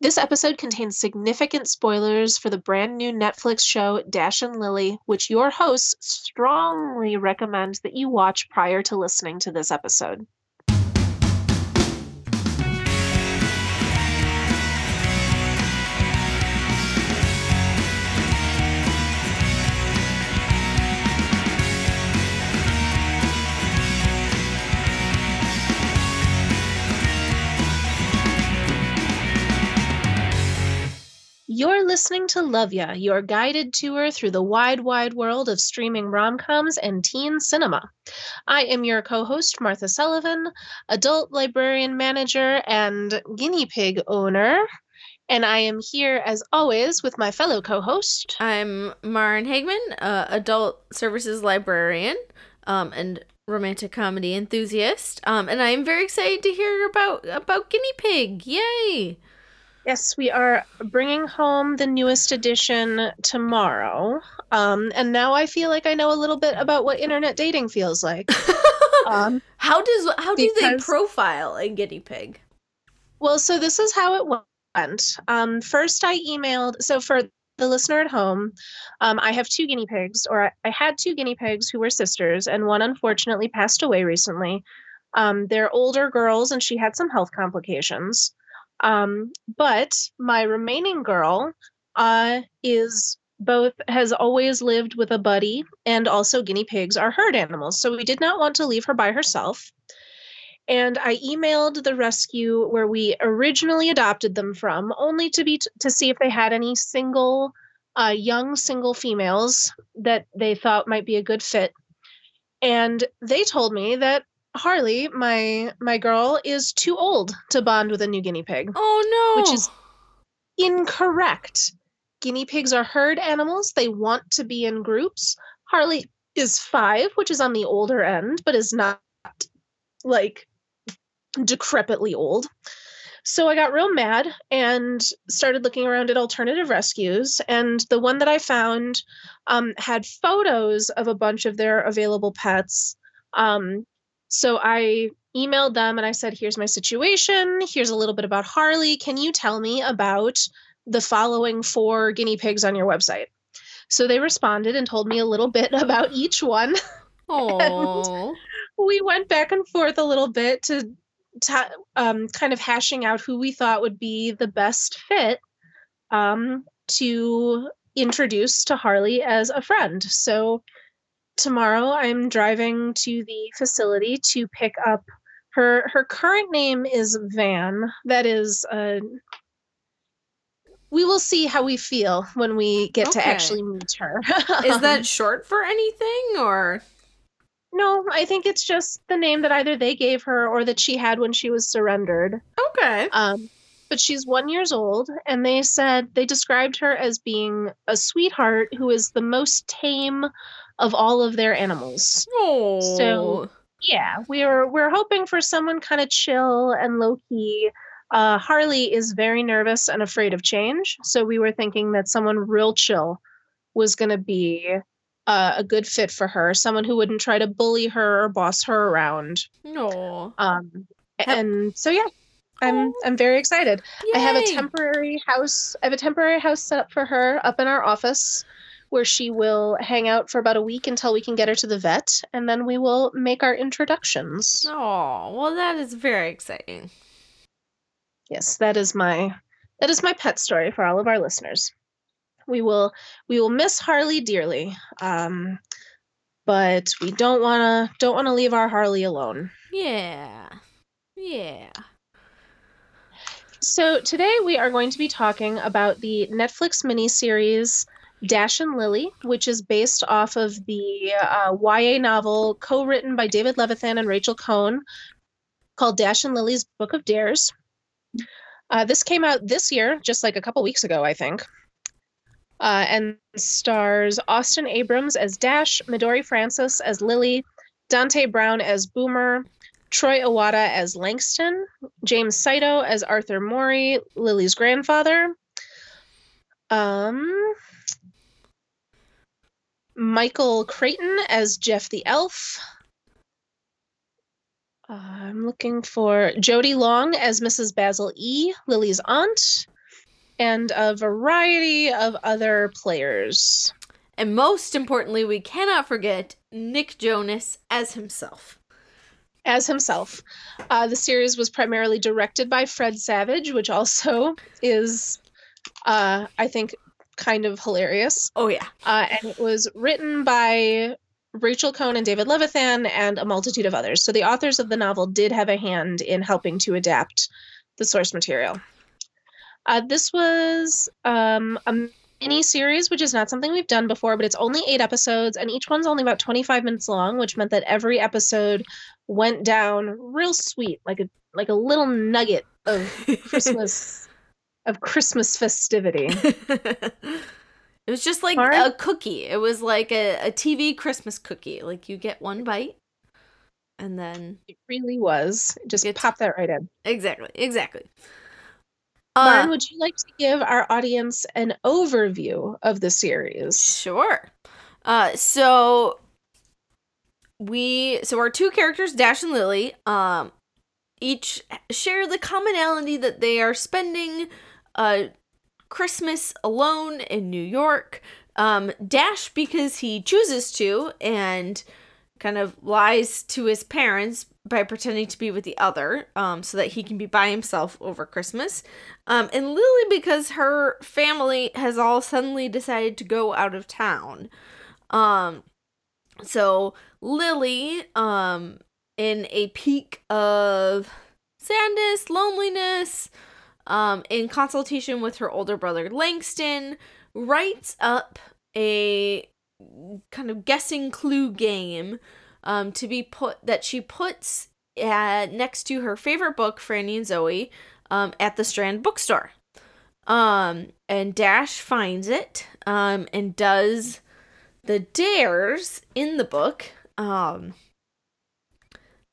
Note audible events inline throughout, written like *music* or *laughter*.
This episode contains significant spoilers for the brand new Netflix show Dash and Lily, which your hosts strongly recommend that you watch prior to listening to this episode. Listening to Love Ya, your guided tour through the wide, wide world of streaming rom coms and teen cinema. I am your co host, Martha Sullivan, adult librarian manager and guinea pig owner. And I am here, as always, with my fellow co host. I'm Maren Hagman, uh, adult services librarian um, and romantic comedy enthusiast. Um, and I'm very excited to hear about, about Guinea Pig. Yay! Yes, we are bringing home the newest edition tomorrow. Um, and now I feel like I know a little bit about what internet dating feels like. *laughs* um, how does how do they profile a guinea pig? Well, so this is how it went. Um, first, I emailed. So for the listener at home, um, I have two guinea pigs, or I, I, had two guinea pigs who were sisters, and one unfortunately passed away recently. Um, they're older girls, and she had some health complications. Um, but my remaining girl uh, is both has always lived with a buddy and also guinea pigs are herd animals. So we did not want to leave her by herself. And I emailed the rescue where we originally adopted them from, only to be t- to see if they had any single uh, young single females that they thought might be a good fit. And they told me that Harley, my my girl, is too old to bond with a new guinea pig. Oh no. Which is incorrect. Guinea pigs are herd animals. They want to be in groups. Harley is 5, which is on the older end, but is not like decrepitly old. So I got real mad and started looking around at alternative rescues. And the one that I found um, had photos of a bunch of their available pets. Um, so I emailed them and I said, here's my situation. Here's a little bit about Harley. Can you tell me about the following four guinea pigs on your website? So they responded and told me a little bit *laughs* about each one. Oh. we went back and forth a little bit to, to um, kind of hashing out who we thought would be the best fit um, to introduce to Harley as a friend. So tomorrow I'm driving to the facility to pick up her her current name is Van. That is uh we will see how we feel when we get okay. to actually meet her. is *laughs* that short for anything or no, I think it's just the name that either they gave her or that she had when she was surrendered. Okay. Um, but she's one years old, and they said they described her as being a sweetheart who is the most tame of all of their animals. Oh. So yeah, we're we're hoping for someone kind of chill and low key. Uh, Harley is very nervous and afraid of change, so we were thinking that someone real chill was going to be uh, a good fit for her. Someone who wouldn't try to bully her or boss her around. No. Um, and so yeah, I'm I'm very excited. Yay. I have a temporary house. I have a temporary house set up for her up in our office where she will hang out for about a week until we can get her to the vet, and then we will make our introductions. Oh, well, that is very exciting. Yes, that is my that is my pet story for all of our listeners. We will we will miss Harley dearly, um, but we don't wanna don't wanna leave our Harley alone. Yeah, yeah. So today we are going to be talking about the Netflix miniseries Dash and Lily, which is based off of the uh, YA novel co written by David Levithan and Rachel Cohn called Dash and Lily's Book of Dares. Uh, this came out this year, just like a couple weeks ago, I think. Uh, and stars Austin Abrams as Dash, Midori Francis as Lily, Dante Brown as Boomer, Troy Iwata as Langston, James Saito as Arthur Mori, Lily's grandfather. Um, Michael Creighton as Jeff the Elf. Uh, I'm looking for Jodi Long as Mrs. Basil E., Lily's aunt. and a variety of other players. And most importantly, we cannot forget Nick Jonas as himself. As himself. Uh, the series was primarily directed by Fred Savage, which also is, uh, I think, kind of hilarious. Oh, yeah. Uh, and it was written by Rachel Cohn and David Levithan and a multitude of others. So the authors of the novel did have a hand in helping to adapt the source material. Uh, this was um, a mini series, which is not something we've done before, but it's only eight episodes, and each one's only about 25 minutes long, which meant that every episode went down real sweet, like a like a little nugget of *laughs* Christmas of Christmas festivity. *laughs* it was just like a cookie. It was like a, a TV Christmas cookie. Like you get one bite and then It really was. Just pop that right in. exactly, exactly. Lauren, Uh, would you like to give our audience an overview of the series? Sure. Uh, so we so our two characters, Dash and Lily, um, each share the commonality that they are spending uh Christmas alone in New York. Um, Dash because he chooses to and kind of lies to his parents by pretending to be with the other, um, so that he can be by himself over Christmas. Um, and Lily because her family has all suddenly decided to go out of town. Um, so Lily, um, in a peak of sadness, loneliness, um, in consultation with her older brother Langston, writes up a kind of guessing clue game um, to be put that she puts uh, next to her favorite book, Franny and Zooey, um, at the Strand bookstore. Um, and Dash finds it um, and does the dares in the book. Um,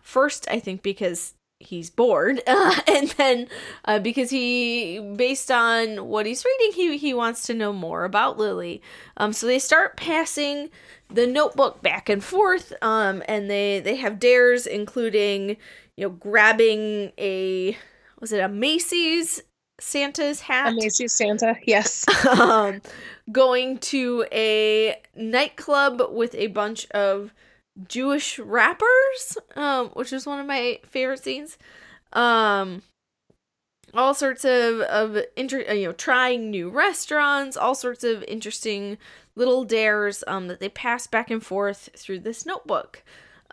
first, I think because he's bored, *laughs* uh, and then uh, because he, based on what he's reading, he he wants to know more about Lily. Um, so they start passing the notebook back and forth. Um, and they they have dares, including you know grabbing a was it a Macy's Santa's hat? A Macy's Santa, yes. *laughs* um, going to a nightclub with a bunch of Jewish rappers, um, which is one of my favorite scenes. Um, all sorts of of inter- uh, you know trying new restaurants, all sorts of interesting little dares um that they pass back and forth through this notebook.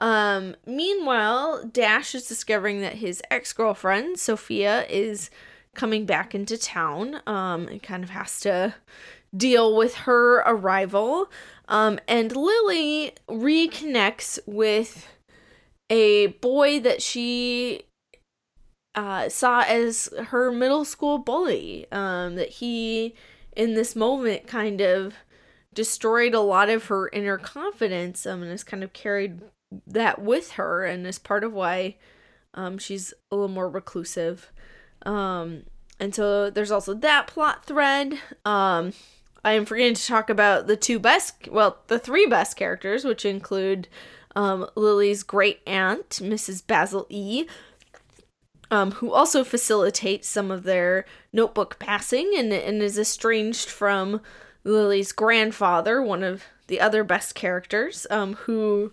Um, meanwhile, Dash is discovering that his ex girlfriend Sophia is coming back into town. Um, and kind of has to deal with her arrival. Um, and Lily reconnects with a boy that she uh, saw as her middle school bully. Um, that he, in this moment, kind of destroyed a lot of her inner confidence um, and has kind of carried that with her, and is part of why um, she's a little more reclusive. Um, and so there's also that plot thread. Um, I am forgetting to talk about the two best, well, the three best characters, which include um, Lily's great aunt, Mrs. Basil E., um, who also facilitates some of their notebook passing and, and is estranged from Lily's grandfather, one of the other best characters, um, who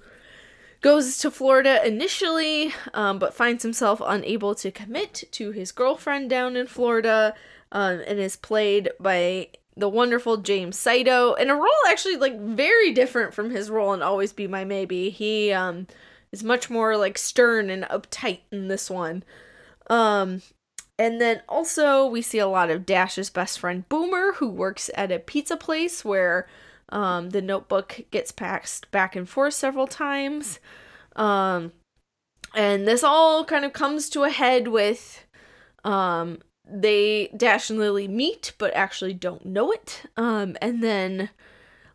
goes to Florida initially, um, but finds himself unable to commit to his girlfriend down in Florida, um, and is played by the wonderful James Saito in a role actually like very different from his role in Always Be My Maybe. He um is much more like stern and uptight in this one. Um and then also we see a lot of Dash's best friend Boomer who works at a pizza place where um the notebook gets passed back and forth several times. Um and this all kind of comes to a head with um they Dash and Lily meet but actually don't know it. Um and then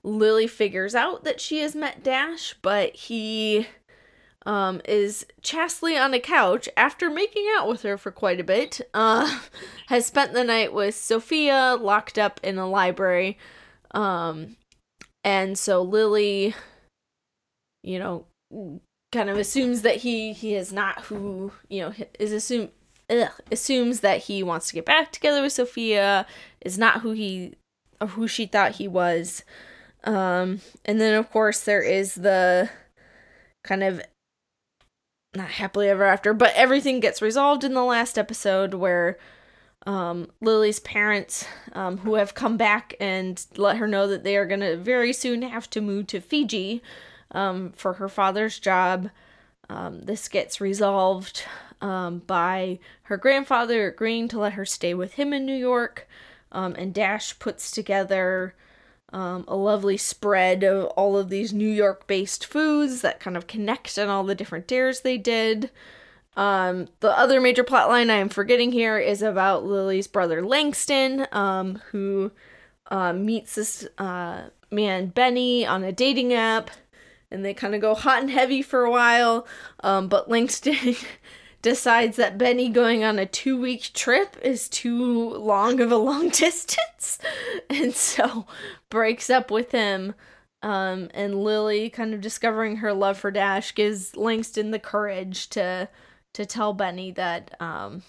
Lily figures out that she has met Dash, but he um is chastely on a couch after making out with her for quite a bit. Uh *laughs* has spent the night with Sophia locked up in a library. Um and so Lily you know kind of assumes that he he is not who, you know, is assumed ugh, assumes that he wants to get back together with Sophia, is not who he or who she thought he was. Um, and then of course there is the kind of not happily ever after, but everything gets resolved in the last episode where um, Lily's parents, um, who have come back and let her know that they are going to very soon have to move to Fiji um, for her father's job. Um, this gets resolved um, by her grandfather agreeing to let her stay with him in New York. Um, and Dash puts together um, a lovely spread of all of these New York based foods that kind of connect on all the different dares they did. Um, the other major plot line I am forgetting here is about Lily's brother Langston, um, who uh, meets this uh, man Benny on a dating app, and they kind of go hot and heavy for a while. Um, but Langston *laughs* decides that Benny going on a two week trip is too long of a long *laughs* distance, and so breaks up with him. Um, and Lily, kind of discovering her love for Dash, gives Langston the courage to to tell Benny that um,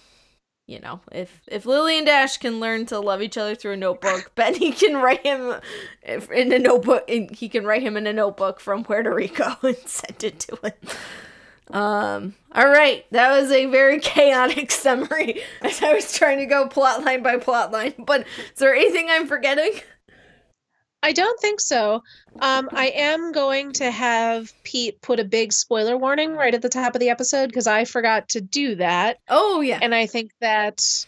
you know, if if Lily and Dash can learn to love each other through a notebook, *laughs* Benny can write him in a notebook. and he can write him in a notebook from Puerto Rico *laughs* and send it to him. Um, all right, that was a very *laughs* chaotic summary as *laughs* I was trying to go plot line by plot line. *laughs* But is there anything I'm forgetting? I don't think so. Um, I am going to have Pete put a big spoiler warning right at the top of the episode because I forgot to do that. Oh yeah, and I think that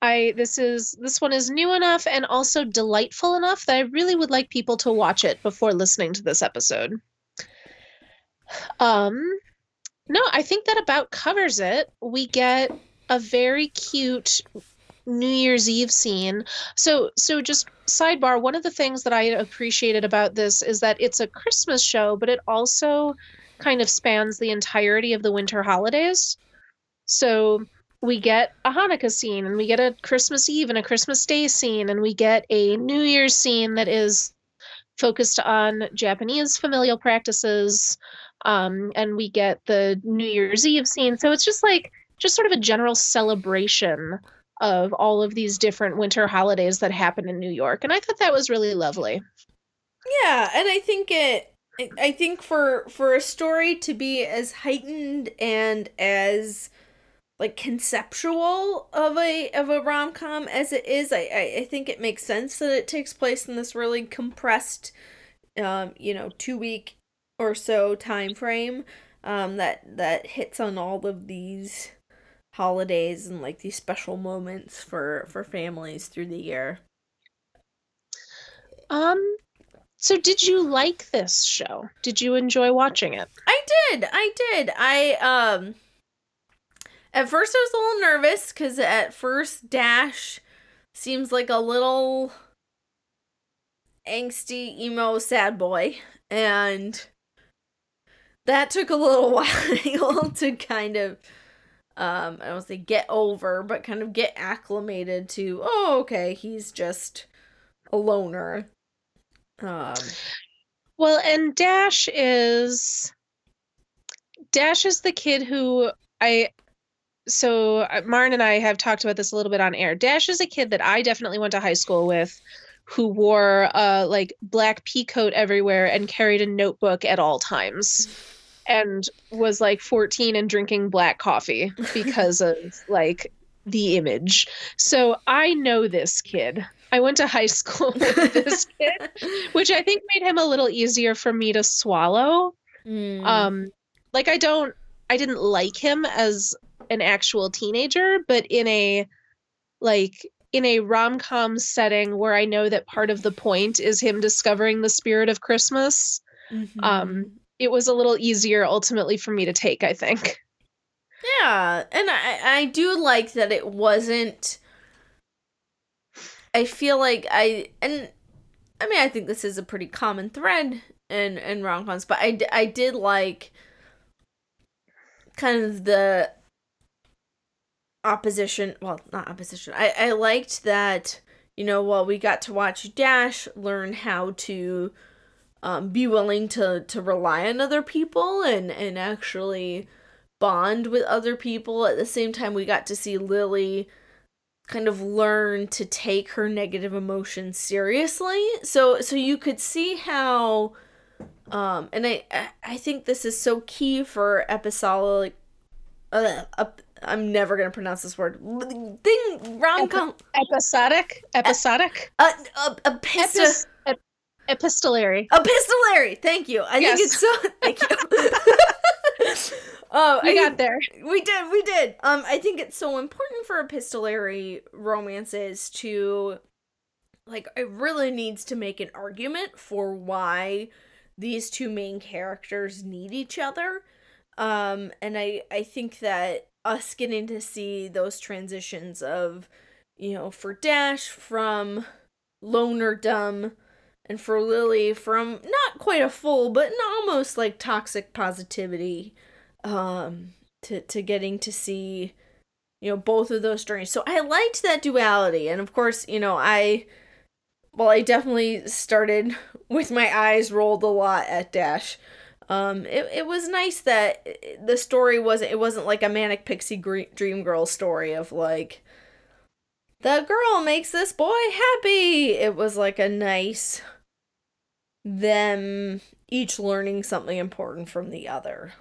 I this is this one is new enough and also delightful enough that I really would like people to watch it before listening to this episode. Um, no, I think that about covers it. We get a very cute New Year's Eve scene. So so just sidebar, one of the things that I appreciated about this is that it's a Christmas show, but it also kind of spans the entirety of the winter holidays. So we get a Hanukkah scene and we get a Christmas Eve and a Christmas Day scene and we get a New Year's scene that is focused on Japanese familial practices um, and we get the New Year's Eve scene. So it's just like just sort of a general celebration of all of these different winter holidays that happen in New York, and I thought that was really lovely. Yeah, and I think it. I think for for a story to be as heightened and as like conceptual of a of a rom com as it is, I, I I think it makes sense that it takes place in this really compressed, um, you know, two week or so time frame um, that that hits on all of these holidays and like these special moments for for families through the year. Um so did you like this show? Did you enjoy watching it? I did. I did. I um at first I was a little nervous cuz at first Dash seems like a little angsty emo sad boy and that took a little *laughs* while to kind of um I don't say get over, but kind of get acclimated to, oh, okay, he's just a loner. Um well, and Dash is Dash is the kid who I so uh, Martin and I have talked about this a little bit on air. Dash is a kid that I definitely went to high school with who wore a like black pea coat everywhere and carried a notebook at all times and was like 14 and drinking black coffee because of like the image. So I know this kid. I went to high *laughs* school with this kid, which I think made him a little easier for me to swallow. Mm. Um like I don't I didn't like him as an actual teenager, but in a like in a rom-com setting where I know that part of the point is him discovering the spirit of Christmas. Mm-hmm. Um it was a little easier ultimately for me to take, I think. Yeah, and I I do like that it wasn't I feel like I and I mean I think this is a pretty common thread in in rom-coms, but I I did like kind of the opposition, well, not opposition. I I liked that you know, while we got to watch Dash learn how to um, be willing to to rely on other people and and actually bond with other people. At the same time, we got to see Lily kind of learn to take her negative emotions seriously. So so you could see how um and I I think this is so key for episodic uh, I'm never gonna pronounce this word. Thing rom com episodic episodic uh, uh, epist- Epis- epistolary epistolary. Thank you. I yes. think it's so. *laughs* Thank you. *laughs* oh, we I got there. We did. We did. Um, I think it's so important for epistolary romances to, like, it really needs to make an argument for why these two main characters need each other. Um, and I I think that us getting to see those transitions of, you know, for Dash from lonerdom and for Lily from not quite a full but almost like toxic positivity um to to getting to see you know both of those journeys. So I liked that duality and of course, you know, I well I definitely started *laughs* with my eyes rolled a lot at Dash um it, it was nice that the story wasn't it wasn't like a manic pixie dream girl story of like the girl makes this boy happy. It was like a nice them each learning something important from the other.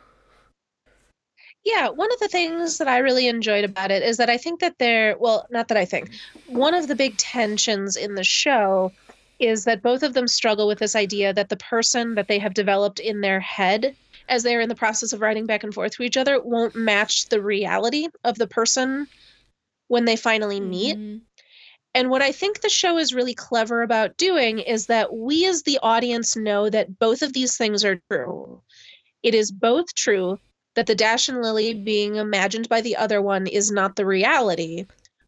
Yeah, one of the things that I really enjoyed about it is that I think that there, well, not that I think, one of the big tensions in the show is that both of them struggle with this idea that the person that they have developed in their head as they're in the process of writing back and forth to each other won't match the reality of the person when they finally meet. Mm-hmm. And what I think the show is really clever about doing is that we as the audience know that both of these things are true. It is both true that the Dash and Lily being imagined by the other one is not the reality,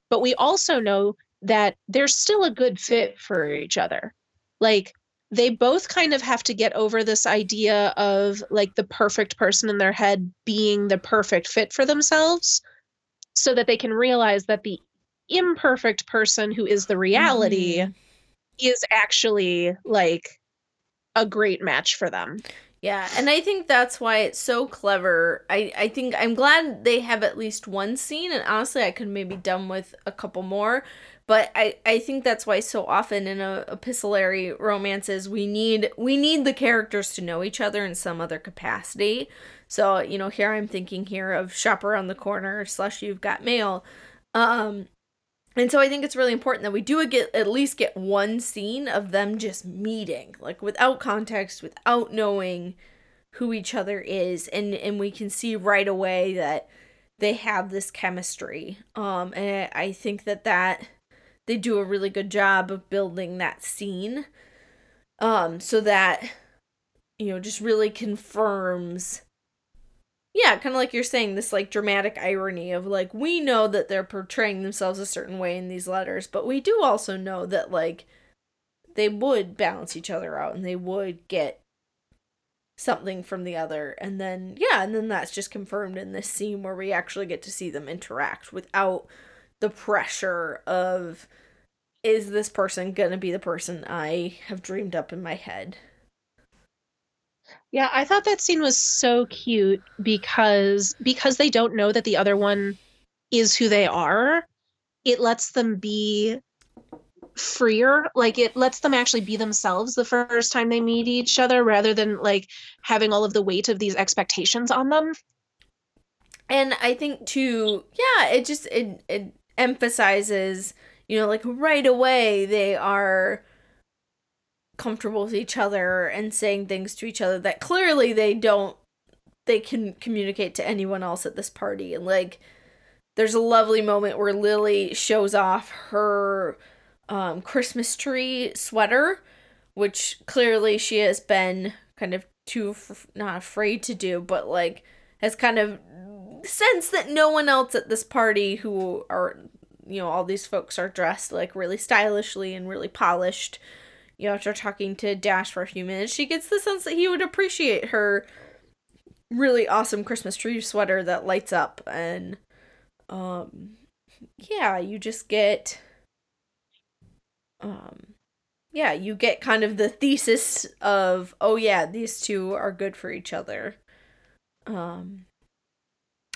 but we also know that they're still a good fit for each other. Like they both kind of have to get over this idea of like the perfect person in their head being the perfect fit for themselves so that they can realize that the imperfect person who is the reality mm-hmm. is actually like a great match for them. Yeah, and I think that's why it's so clever. I I think I'm glad they have at least one scene and honestly I could maybe done with a couple more but I, I think that's why so often in a epistolary romances we need we need the characters to know each other in some other capacity. So, you know, here I'm thinking here of Shop Around the Corner slash You've Got Mail. Um and so I think it's really important that we do get at least get one scene of them just meeting, like without context, without knowing who each other is, and and we can see right away that they have this chemistry. Um, and I think that that they do a really good job of building that scene um so that you know just really confirms yeah kind of like you're saying this like dramatic irony of like we know that they're portraying themselves a certain way in these letters but we do also know that like they would balance each other out and they would get something from the other and then yeah and then that's just confirmed in this scene where we actually get to see them interact without the pressure of is this person gonna be the person I have dreamed up in my head? Yeah, I thought that scene was so cute because because they don't know that the other one is who they are. It lets them be freer like it lets them actually be themselves the first time they meet each other rather than like having all of the weight of these expectations on them and i think too yeah it just it, it emphasizes you know like right away they are comfortable with each other and saying things to each other that clearly they don't they can communicate to anyone else at this party. And like there's a lovely moment where Lily shows off her um, Christmas tree sweater, which clearly she has been kind of too f- not afraid to do, but like has kind of sense that no one else at this party who are you know all these folks are dressed like really stylishly and really polished you know after talking to dash for a few minutes she gets the sense that he would appreciate her really awesome christmas tree sweater that lights up and um yeah you just get um yeah you get kind of the thesis of oh yeah these two are good for each other. Um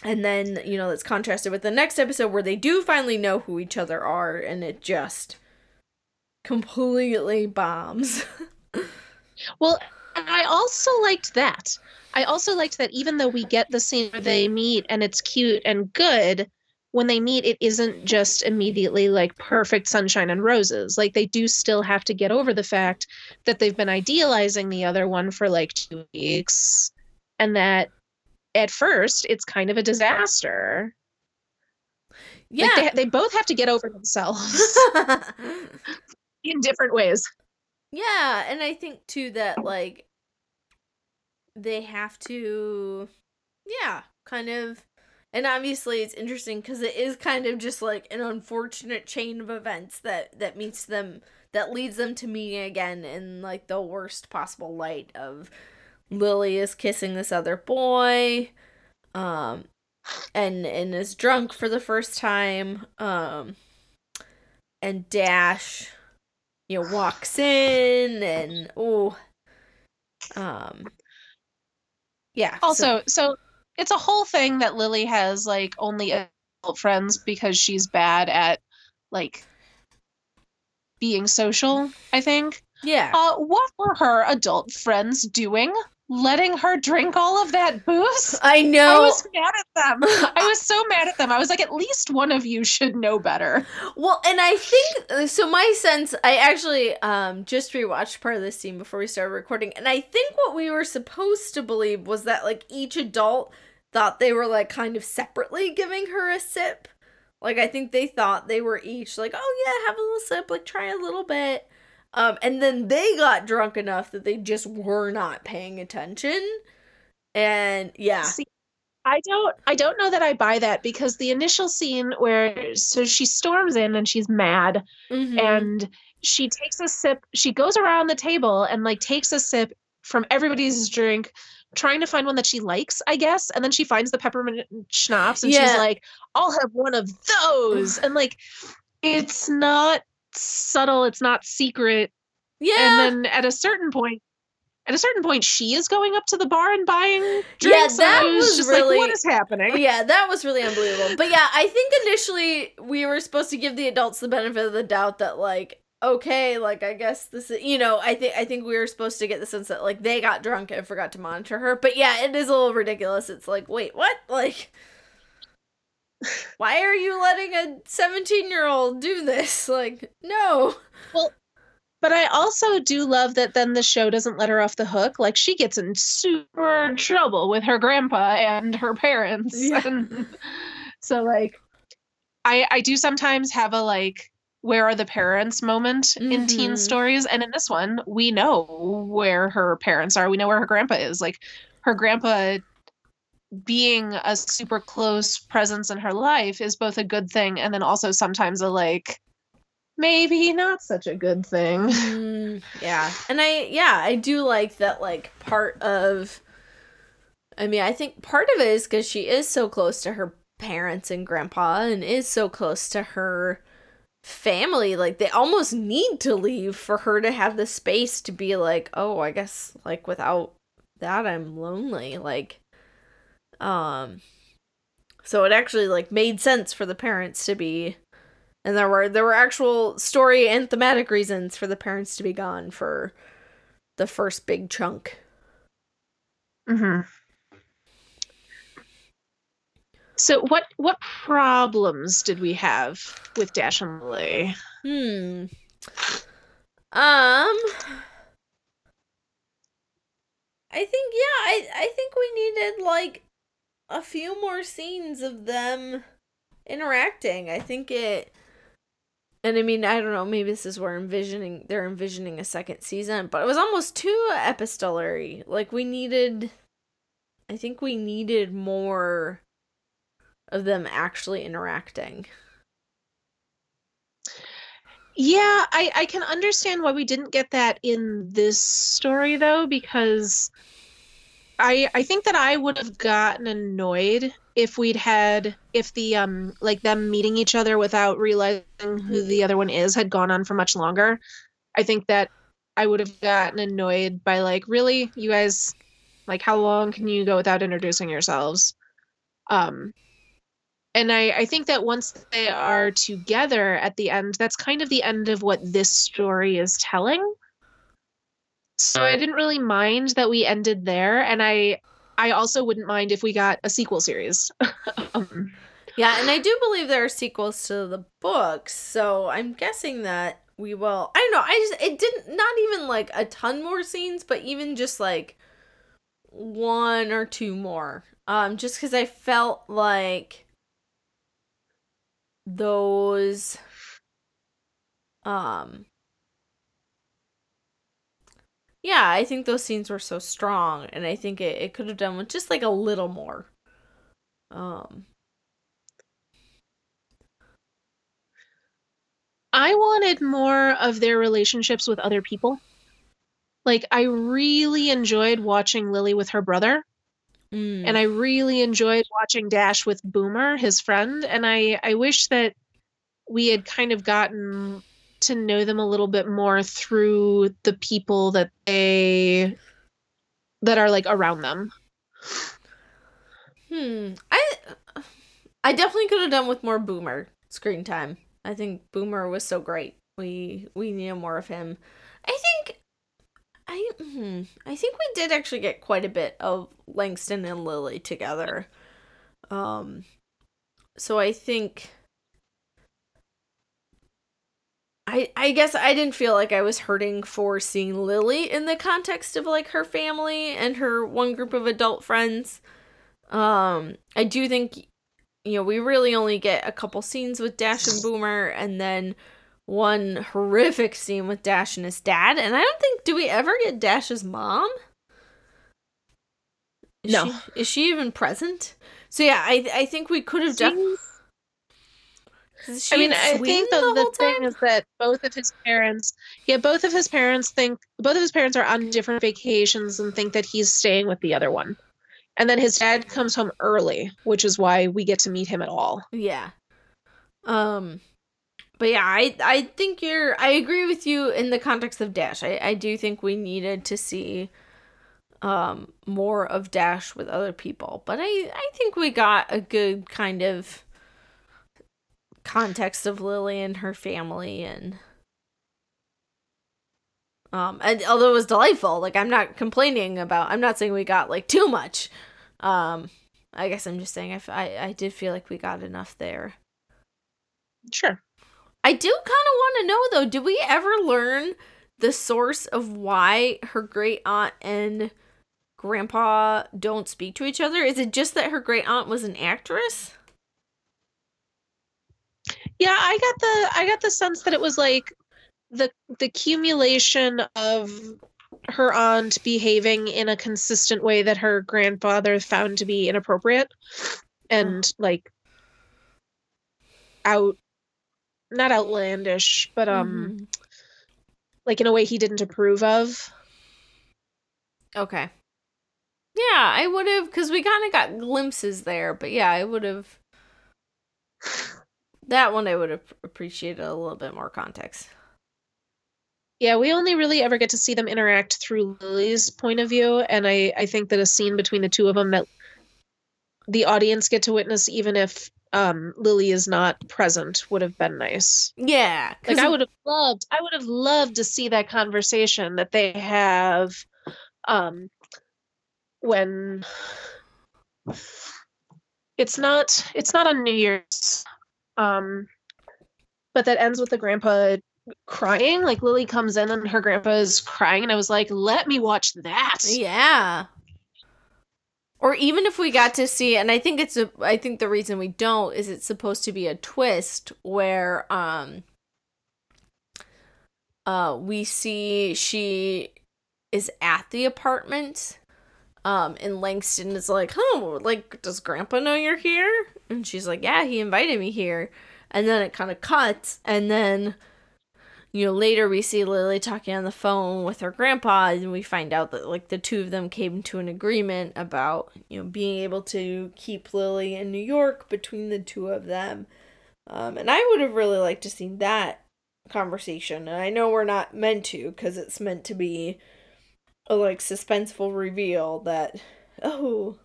and then you know that's contrasted with the next episode where they do finally know who each other are and it just completely bombs. *laughs* Well i also liked that. I also liked that even though we get the scene where they meet and it's cute and good when they meet it isn't just immediately like perfect sunshine and roses. Like they do still have to get over the fact that they've been idealizing the other one for like two weeks and that at first it's kind of a disaster. Yeah. Like they, they both have to get over themselves *laughs* in different ways. Yeah, and I think too that like they have to yeah, kind of and obviously it's interesting cuz it is kind of just like an unfortunate chain of events that that meets them that leads them to meeting again in like the worst possible light of Lily is kissing this other boy um and and is drunk for the first time um and Dash you know walks in and oh um yeah also so, so it's a whole thing that Lily has like only adult friends because she's bad at like being social, I think. Yeah. Uh, what were her adult friends doing? Letting her drink all of that booze. I know. I was mad at them. I was so mad at them. I was like, at least one of you should know better. Well, and I think so. My sense, I actually um just rewatched part of this scene before we started recording, and I think what we were supposed to believe was that like each adult thought they were like kind of separately giving her a sip. Like I think they thought they were each like, oh yeah, have a little sip, like try a little bit. Um, and then they got drunk enough that they just were not paying attention. And yeah. See, I don't I don't know that I buy that because the initial scene where so she storms in and she's mad mm-hmm. and she takes a sip, she goes around the table and like takes a sip from everybody's drink trying to find one that she likes, I guess. And then she finds the peppermint schnapps and yeah. she's like, I'll have one of those. and like, it's not subtle, it's not secret. Yeah. And then at a certain point, at a certain point, she is going up to the bar and buying drinks. Yeah, that was, was really like, what is happening. Yeah, that was really unbelievable. But yeah, I think initially we were supposed to give the adults the benefit of the doubt that like, okay, like I guess this is you know, I think I think we were supposed to get the sense that like they got drunk and forgot to monitor her. But yeah, it is a little ridiculous. It's like, wait, what? *laughs* Like why are you letting a 17 year old do this? *laughs* Like, no. Well, but I also do love that then the show doesn't let her off the hook. Like, she gets in super trouble with her grandpa and her parents. Yeah. *laughs* And so, like, I, I do sometimes have a like, where are the parents moment mm-hmm. in teen mm-hmm. stories. And in this one, we know where her parents are. We know where her grandpa is. Like, her grandpa being a super close presence in her life is both a good thing and then also sometimes a like maybe not such a good thing. *laughs* Mm, yeah. And I yeah, I do like that like part of I mean, I think part of it is cuz she is so close to her parents and grandpa and is so close to her family like they almost need to leave for her to have the space to be like, "Oh, I guess like without that I'm lonely." Like um so it actually like made sense for the parents to be and there were there were actual story and thematic reasons for the parents to be gone for the first big chunk. Mhm. So what what problems did we have with Dash and Lily? Hmm. Um I think yeah, I I think we needed like a few more scenes of them interacting. I think it and I mean, I don't know, maybe this is where envisioning they're envisioning a second season, but it was almost too epistolary. Like we needed I think we needed more of them actually interacting. Yeah, I I can understand why we didn't get that in this story though because I I think that I would have gotten annoyed if we'd had if the um like them meeting each other without realizing who the other one is had gone on for much longer. I think that I would have gotten annoyed by like really you guys like how long can you go without introducing yourselves? Um, and I, I think that once they are together at the end, that's kind of the end of what this story is telling. So I didn't really mind that we ended there, and I I also wouldn't mind if we got a sequel series. *laughs* um, yeah, and I do believe there are sequels to the books, so I'm guessing that we will. I don't know. I just it didn't not even like a ton more scenes, but even just like one or two more. Um, just because I felt like those um yeah i think those scenes were so strong and i think it, it could have done with just like a little more. Um. I wanted more of their relationships with other people. Like i really enjoyed watching lily with her brother Mm. And I really enjoyed watching Dash with Boomer, his friend, and I I wish that we had kind of gotten to know them a little bit more through the people that they that are like around them. Hmm. I I definitely could have done with more Boomer screen time. I think Boomer was so great. We we need more of him. I think I hmm, I think we did actually get quite a bit of Langston and Lily together. Um so I think I I guess I didn't feel like I was hurting for seeing Lily in the context of like her family and her one group of adult friends. Um I do think you know, we really only get a couple scenes with Dash and Boomer and then one horrific scene with Dash and his dad, and I don't think do we ever get Dash's mom? Is no, she, is she even present? So yeah, I I think we could have definitely. I mean, I think the, the, the thing is that both of his parents, yeah, both of his parents think both of his parents are on different vacations and think that he's staying with the other one. And then his dad comes home early, which is why we get to meet him at all. Yeah. Um but yeah, I I think you're I agree with you in the context of Dash. I, I do think we needed to see um more of Dash with other people. But I I think we got a good kind of context of Lily and her family and um and although it was delightful, like I'm not complaining about I'm not saying we got like too much. Um I guess I'm just saying I, I, I did feel like we got enough there. Sure. I do kind of want to know though, did we ever learn the source of why her great aunt and grandpa don't speak to each other? Is it just that her great aunt was an actress? Yeah, I got the I got the sense that it was like the the accumulation of her aunt behaving in a consistent way that her grandfather found to be inappropriate and like out not outlandish, but um mm-hmm. like in a way he didn't approve of. Okay. Yeah, I would have cuz we kind of got glimpses there, but yeah, I would have *laughs* that one I would have appreciated a little bit more context. Yeah, we only really ever get to see them interact through Lily's point of view, and I I think that a scene between the two of them that the audience get to witness, even if um Lily is not present would have been nice. Yeah. Like I would have loved I would have loved to see that conversation that they have um when it's not it's not on New Year's um but that ends with the grandpa crying like Lily comes in and her grandpa is crying and I was like let me watch that. Yeah. Or even if we got to see, and I think it's a, I think the reason we don't is it's supposed to be a twist where, um, uh, we see she is at the apartment, um, and Langston is like, "Oh, like, does Grandpa know you're here?" And she's like, "Yeah, he invited me here." And then it kind of cuts, and then you know, later we see Lily talking on the phone with her grandpa, and we find out that like the two of them came to an agreement about you know being able to keep Lily in New York between the two of them. Um, and I would have really liked to see that conversation. And I know we're not meant to because it's meant to be a like suspenseful reveal that oh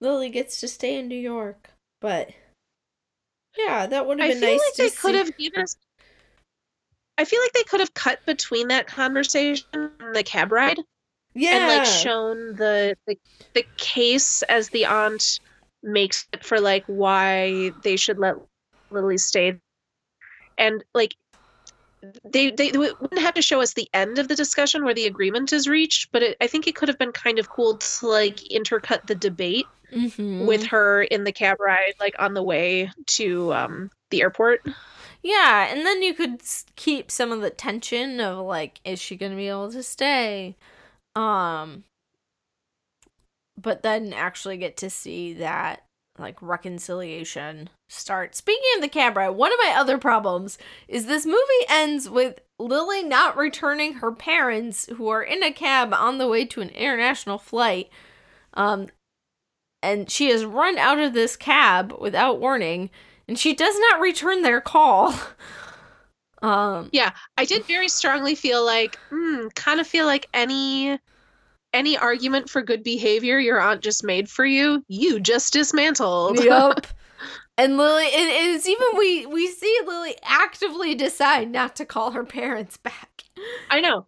Lily gets to stay in New York. But yeah, that would have I been feel nice like to they see. could have given us. I feel like they could have cut between that conversation and the cab ride yeah. and like shown the, the the case as the aunt makes it for like why they should let Lily stay, and like they they wouldn't have to show us the end of the discussion where the agreement is reached, but it, I think it could have been kind of cool to like intercut the debate Mhm. with her in the cab ride, like on the way to um, the airport. Yeah, and then you could keep some of the tension of like, is she gonna be able to stay? Um, but then actually get to see that like reconciliation start. Speaking of the cab ride, one of my other problems is this movie ends with Lily not returning her parents who are in a cab on the way to an international flight. Um, and she has run out of this cab without warning and she does not return their call. *laughs* Um, Yeah, I did very strongly feel like, mm, kind of feel like any any argument for good behavior your aunt just made for you, you just dismantled. Yep. *laughs* And Lily, and it is even we we see Lily actively decide not to call her parents back. I know.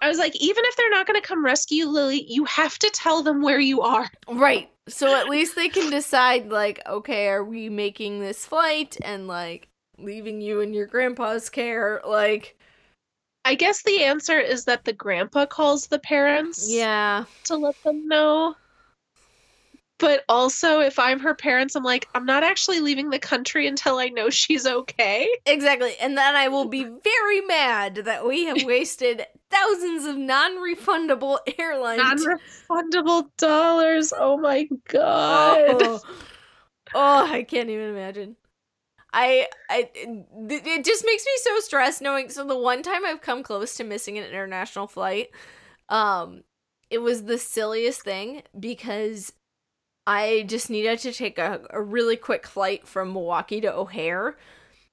I was like, even if they're not going to come rescue Lily, you have to tell them where you are. Right. So at least they can decide, like, okay, are we making this flight and like leaving you in your grandpa's care? Like, I guess the answer is that the grandpa calls the parents yeah, to let them know. But also, if I'm her parents, I'm like, I'm not actually leaving the country until I know she's okay. exactly. And then I will be very mad that we have *laughs* wasted thousands of non-refundable airline Non-refundable dollars. Oh my god. Oh. oh, I can't even imagine. I, I, it just makes me so stressed knowing. So the one time I've come close to missing an international flight, um, it was the silliest thing because I just needed to take a, a really quick flight from Milwaukee to O'Hare,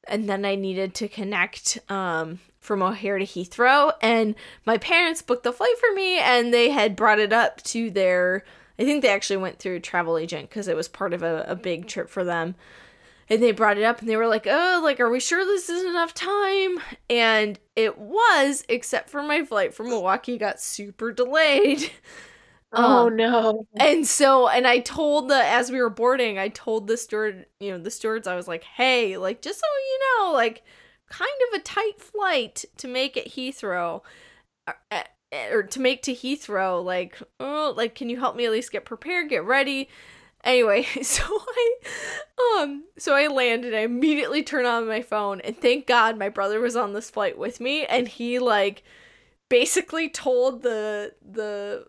and then I needed to connect um from O'Hare to Heathrow, and my parents booked the flight for me, and they had brought it up to their. I think they actually went through a travel agent because it was part of a, a big trip for them. And they brought it up and they were like, oh, like, are we sure this is enough time? And it was, except for my flight from Milwaukee got super delayed. *laughs* Oh Um, no. and so, and I told the, as we were boarding, I told the steward, you know, the stewards, I was like, hey, like, just so you know, like, kind of a tight flight to make it Heathrow, or, uh, or to make to Heathrow. Like, oh, like, can you help me at least get prepared, get ready? Anyway, *laughs* so I, um, so I landed. I immediately turned on my phone, and thank God my brother was on this flight with me, and he like basically told the the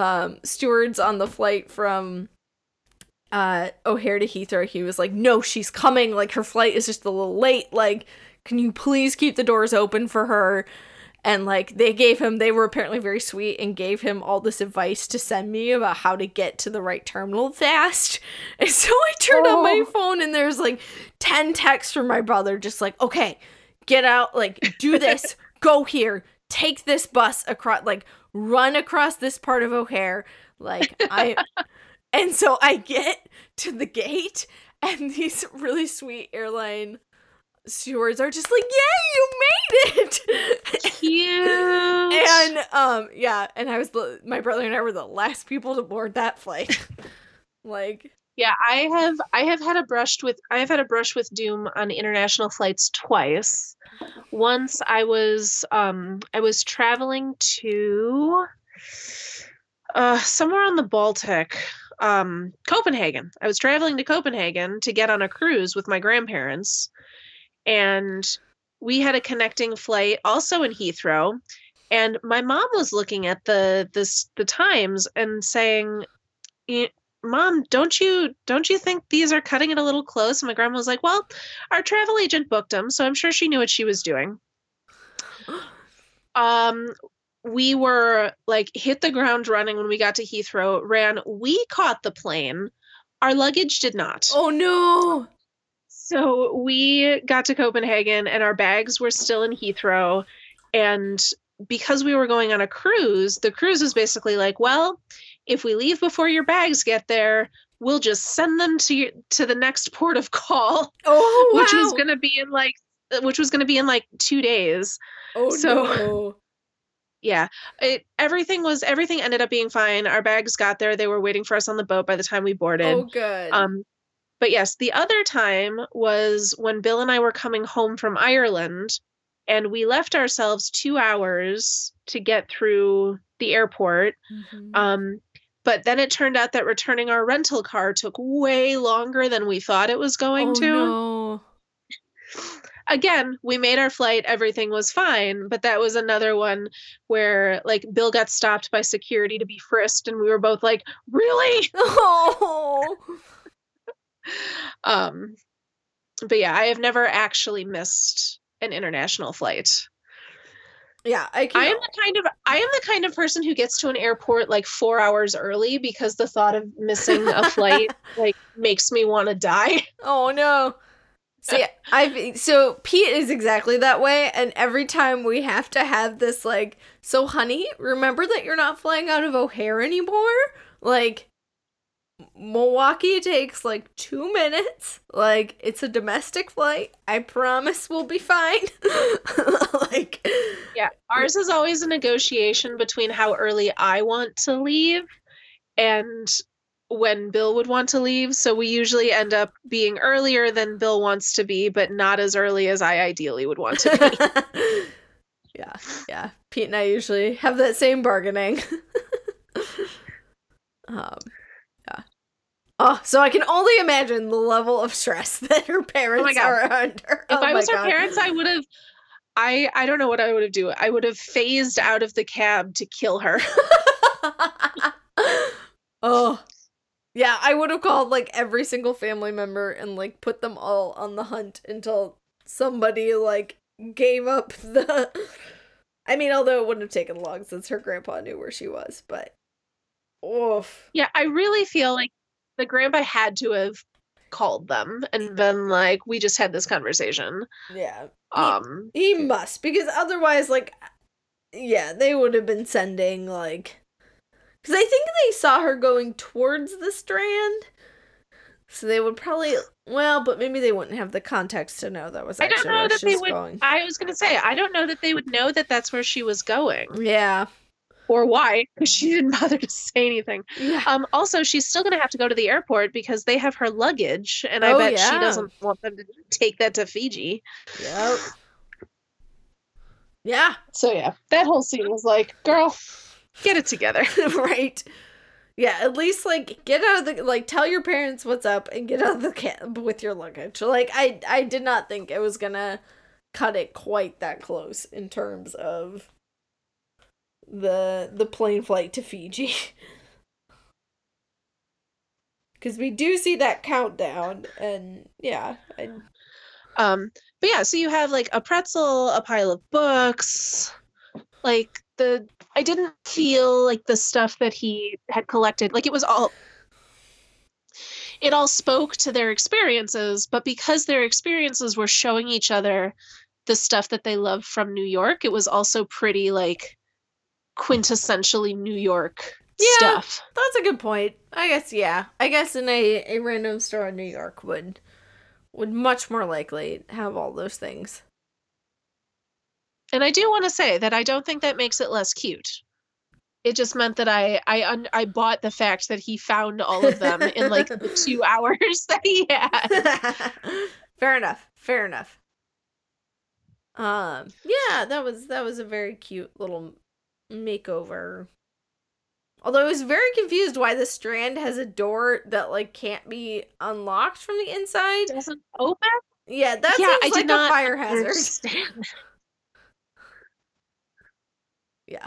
um stewards on the flight from uh O'Hare to Heathrow he was like no she's coming. Like her flight is just a little late. Like can you please keep the doors open for her? And like they gave him they were apparently very sweet and gave him all this advice to send me about how to get to the right terminal fast. *laughs* And so i turned on my Oh. phone and there's like 10 texts from my brother just like okay get out. Like do this. *laughs* Go here. Take this bus across like run across this part of o'hare like i *laughs* and so i get to the gate and these really sweet airline stewards are just like yeah you made it Cute. and um yeah and i was the my brother and i were the last people to board that flight *laughs* like Yeah, I have I have had a brush with I have had a brush with Doom on international flights twice. Once I was um I was traveling to uh somewhere on the Baltic, um Copenhagen. I was traveling to Copenhagen to get on a cruise with my grandparents and we had a connecting flight also in Heathrow and my mom was looking at the this the times and saying "Y- mom don't you don't you think these are cutting it a little close? And my grandma was like well our travel agent booked them so i'm sure she knew what she was doing. *gasps* Um we were like hit the ground running when we got to heathrow ran we caught the plane our luggage did not. Oh no! So we got to Copenhagen and our bags were still in Heathrow. And because we were going on a cruise, the cruise was basically like, well, if we leave before your bags get there, we'll just send them to your, to the next port of call, Oh, *laughs* which was going to be in like uh, which was going to be in like 2 days. Oh so- no. *laughs* Yeah. It everything was everything ended up being fine. Our bags got there. They were waiting for us on the boat by the time we boarded. Oh good. Um, but yes, the other time was when Bill and I were coming home from Ireland, and we left ourselves two hours to get through the airport. Mhm. Um, but then it turned out that returning our rental car took way longer than we thought it was going oh, to. No. Again, we made our flight, everything was fine, but that was another one where like Bill got stopped by security to be frisked, and we were both like, really? *laughs* Oh. Um, but yeah, I have never actually missed an international flight. Yeah, I. I am the kind of I am the kind of person who gets to an airport like four hours early because the thought of missing a *laughs* flight like makes me want to die. Oh no. See, uh, I've so Pete is exactly that way, and every time we have to have this like, so honey, remember that you're not flying out of O'Hare anymore. Like, Milwaukee takes like two minutes. Like, it's a domestic flight. I promise we'll be fine. *laughs* like, Yeah, ours is always a negotiation between how early I want to leave and when Bill would want to leave. So we usually end up being earlier than Bill wants to be, but not as early as I ideally would want to be. *laughs* yeah, yeah. Pete and I usually have that same bargaining. *laughs* um. Oh, so I can only imagine the level of stress *laughs* that her oh parents God. are under. if Oh I my was her God. parents, I would have. I I don't know what I would have do. I would have phased out of the cab to kill her. *laughs* oh. Yeah, I would have called like every single family member and like put them all on the hunt until somebody like gave up the *laughs* I mean, although it wouldn't have taken long since her grandpa knew where she was, but oof. Yeah, I really feel like the grandpa had to have called them and been like, "We just had this conversation." Yeah. Um, He must because otherwise like yeah, they would have been sending like cuz I think they saw her going towards the strand. So they would probably well, but maybe they wouldn't have the context to know that was I don't know where that they would- going. I was gonna say I don't know that they would know that that's where she was going Yeah. Or why because she didn't *laughs* bother to say anything. Yeah. Um, also, she's still gonna have to go to the airport because they have her luggage, and I Oh, bet yeah. she doesn't want them to *laughs* take that to Fiji. Yep. Yeah. So yeah, that whole scene was like, "Girl, get it together." *laughs* right. Yeah, at least like get out of the like tell your parents what's up and get out of the cab with your luggage. Like I I did not think it was gonna cut it quite that close in terms of the the plane flight to Fiji. *laughs* Cuz we do see that countdown and yeah, I, Um, but yeah, so you have like a pretzel, a pile of books, like the I didn't feel like the stuff that he had collected, like it was all it all spoke to their experiences, but because their experiences were showing each other the stuff that they love from New York, it was also pretty like quintessentially New York Yeah. stuff. that's a good point. I guess yeah. I guess in a, a random store in New York would would much more likely have all those things. And I do want to say that I don't think that makes it less cute. It just meant that I I un- I bought the fact that he found all of them in like the *laughs* two hours *laughs* that he had. *laughs* fair enough. Fair enough. Um, yeah, that was that was a very cute little makeover. Although I was very confused why the strand has a door that like can't be unlocked from the inside. Doesn't open. Yeah, that Yeah, seems I like did a not fire hazard. Understand. *laughs* Yeah.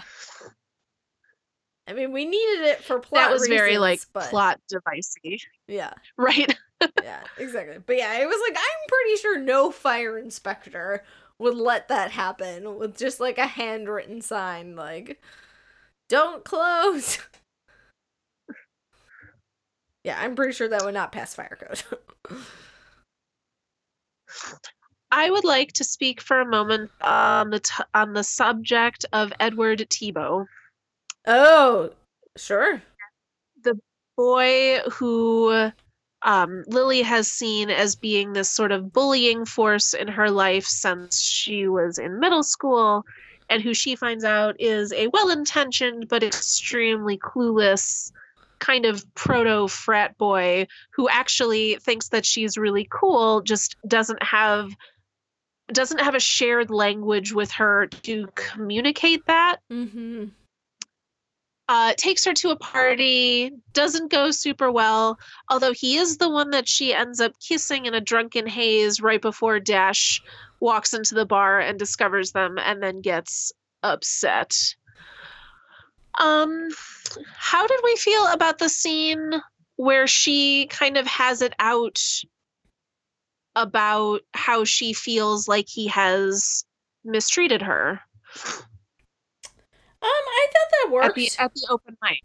I mean, we needed it for plot That was very like but plot devicey, Yeah, right? *laughs* yeah, exactly. But yeah, it was like I'm pretty sure no fire inspector would let that happen with just like a handwritten sign like don't close. *laughs* yeah, I'm pretty sure that would not pass fire code. *laughs* I would like to speak for a moment on the t- on the subject of Edward Thibaud. oh, sure. The boy who um, Lily has seen as being this sort of bullying force in her life since she was in middle school, and who she finds out is a well intentioned but extremely clueless kind of proto frat boy who actually thinks that she's really cool, just doesn't have doesn't have a shared language with her to communicate that. Mm-hmm. Uh, takes her to a party, doesn't go super well, although he is the one that she ends up kissing in a drunken haze right before Dash walks into the bar and discovers them and then gets upset. Um, how did we feel about the scene where she kind of has it out about how she feels like he has mistreated her? Um, I thought that worked. At the, at the open mic.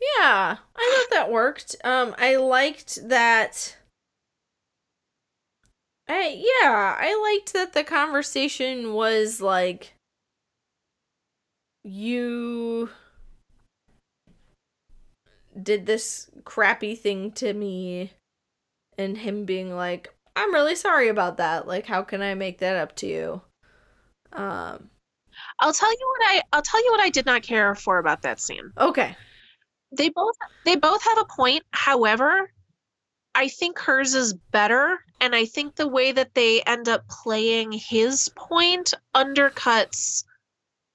Yeah, I thought that worked. Um, I liked that. I yeah, I liked that the conversation was like you did this crappy thing to me and him being like I'm really sorry about that. Like how can I make that up to you? Um I'll tell you what I I'll tell you what I did not care for about that scene. Okay. They both they both have a point. However, I think hers is better and I think the way that they end up playing his point undercuts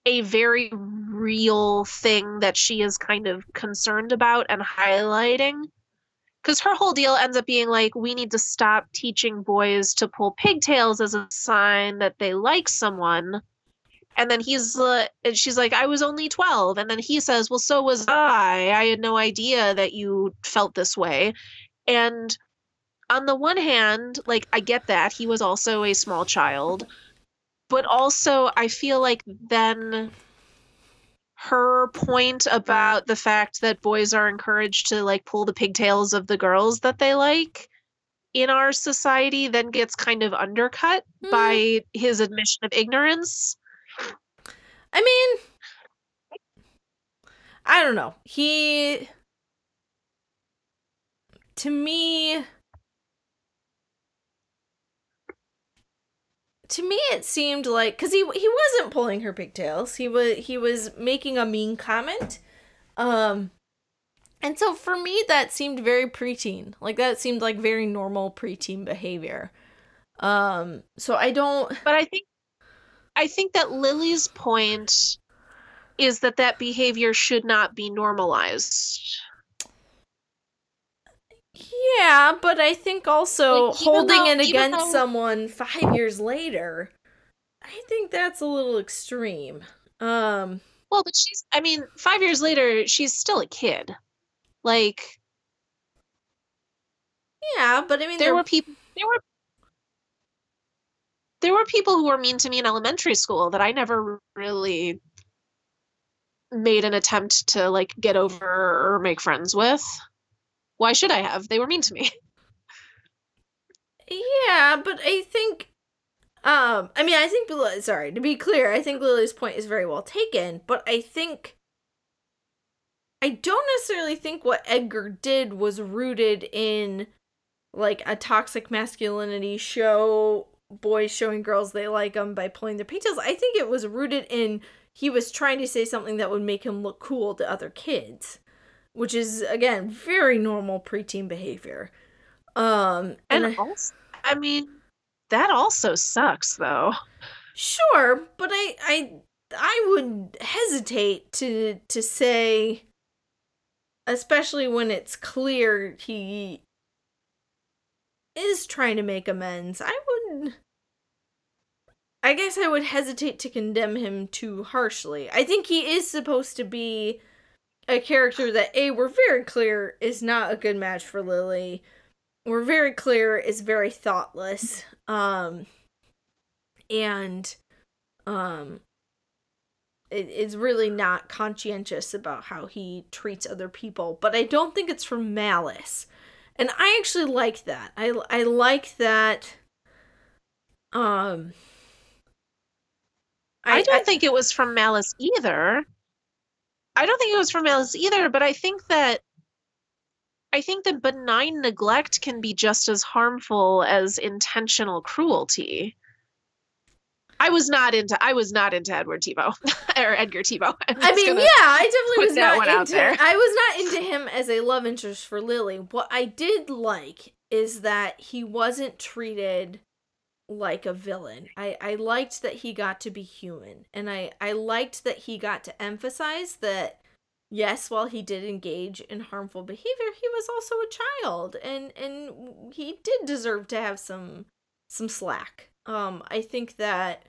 a very real thing that she is kind of concerned about and highlighting. Because her whole deal ends up being like, we need to stop teaching boys to pull pigtails as a sign that they like someone and then he's uh, and she's like i was only 12 and then he says well so was i. I had no idea that you felt this way. And on the one hand like i get that he was also a small child but also i feel like then her point about the fact that boys are encouraged to like pull the pigtails of the girls that they like in our society then gets kind of undercut mm. by his admission of ignorance I mean, I don't know. He, to me, to me it seemed like because he he wasn't pulling her pigtails. He was he was making a mean comment. Um, and so for me that seemed very preteen. Like that seemed like very normal preteen behavior. Um, so I don't. But I think I think that Lily's point is that that behavior should not be normalized. Yeah, but I think also like, holding though, it against though... someone 5 years later, I think that's a little extreme. Um well, but she's I mean, 5 years later she's still a kid. Like Yeah, but I mean there were people there were there were people who were mean to me in elementary school that I never really made an attempt to like get over or make friends with. Why should I have? They were mean to me. *laughs* Yeah, but I think um I mean I think sorry, to be clear, I think Lily's point is very well taken, but I think I don't necessarily think what Edgar did was rooted in like a toxic masculinity show boys showing girls they like them by pulling their pigtails. I think it was rooted in he was trying to say something that would make him look cool to other kids, which is again very normal preteen behavior. Um, and, and I, also, I mean, that also sucks though. Sure, but I I I would hesitate to to say especially when it's clear he is trying to make amends. I would I guess I would hesitate to condemn him too harshly. I think he is supposed to be a character that A we're very clear is not a good match for Lily. We're very clear is very thoughtless. Um and um it is really not conscientious about how he treats other people, but I don't think it's from malice. And I actually like that. I I like that um I, I don't I, think it was from malice either. I don't think it was from malice either, but I think that I think that benign neglect can be just as harmful as intentional cruelty. I was not into I was not into Edward Thibaud *laughs* or Edgar Thibaud. I mean, yeah, I definitely was not into I was not into him as a love interest for Lily. What I did like is that he wasn't treated like a villain. I I liked that he got to be human and I I liked that he got to emphasize that yes, while he did engage in harmful behavior, he was also a child and and he did deserve to have some some slack. Um I think that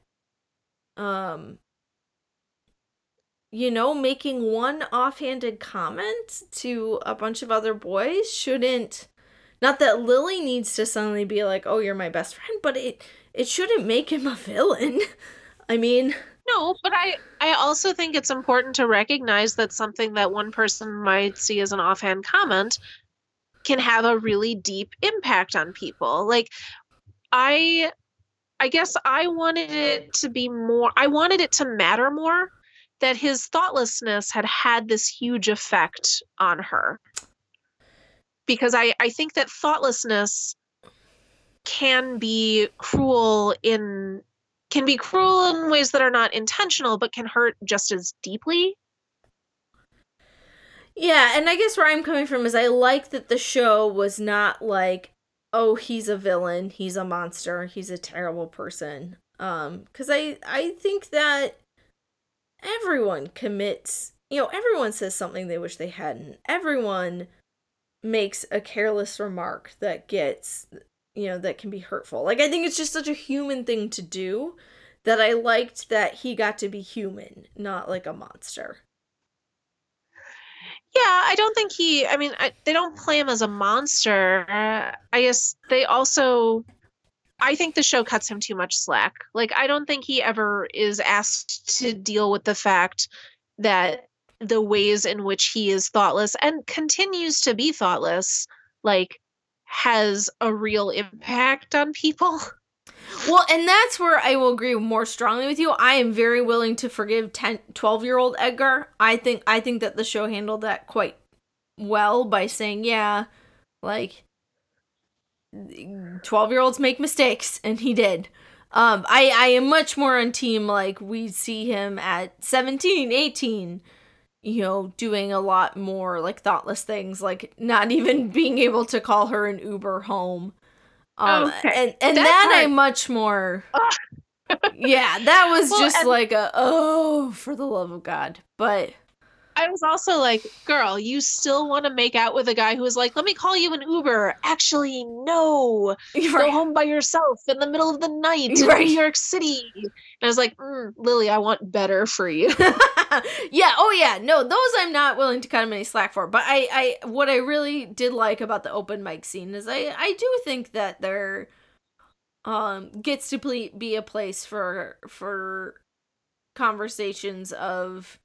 um you know, making one offhanded comment to a bunch of other boys shouldn't not that Lily needs to suddenly be like, "Oh, you're my best friend," but it it shouldn't make him a villain. *laughs* I mean, no, but I I also think it's important to recognize that something that one person might see as an offhand comment can have a really deep impact on people. Like I I guess I wanted it to be more I wanted it to matter more that his thoughtlessness had had this huge effect on her. Because I I think that thoughtlessness can be cruel in can be cruel in ways that are not intentional but can hurt just as deeply. Yeah, and I guess where I'm coming from is I like that the show was not like, oh, he's a villain, he's a monster, he's a terrible person. Um, cuz I I think that everyone commits, you know, everyone says something they wish they hadn't. Everyone makes a careless remark that gets you know, that can be hurtful. Like I think it's just such a human thing to do that I liked that he got to be human, not like a monster. Yeah, I don't think he. I mean, I, they don't play him as a monster. I guess they also. I think the show cuts him too much slack. Like, I don't think he ever is asked to deal with the fact that the ways in which he is thoughtless and continues to be thoughtless, like, has a real impact on people. *laughs* Well, and that's where I will agree more strongly with you. I am very willing to forgive 10 12-year-old Edgar. I think I think that the show handled that quite well by saying, yeah, like 12-year-olds make mistakes and he did. Um I I am much more on team like we see him at 17, 18 you know, doing a lot more like thoughtless things, like not even *laughs* being able to call her an Uber home. Um, okay. and and that, I'm much more. *laughs* yeah, that was well, just like a oh, for the love of God. But I was also like, girl, you still want to make out with a guy who is like, let me call you an Uber. Actually, no. *laughs* Right. Go home by yourself in the middle of the night right. in New York City. And I was like, mm, Lily, I want better for you. *laughs* yeah. Oh, yeah. No, those I'm not willing to cut him any slack for. But I, I, what I really did like about the open mic scene is I, I do think that there, um, gets to be a place for for conversations of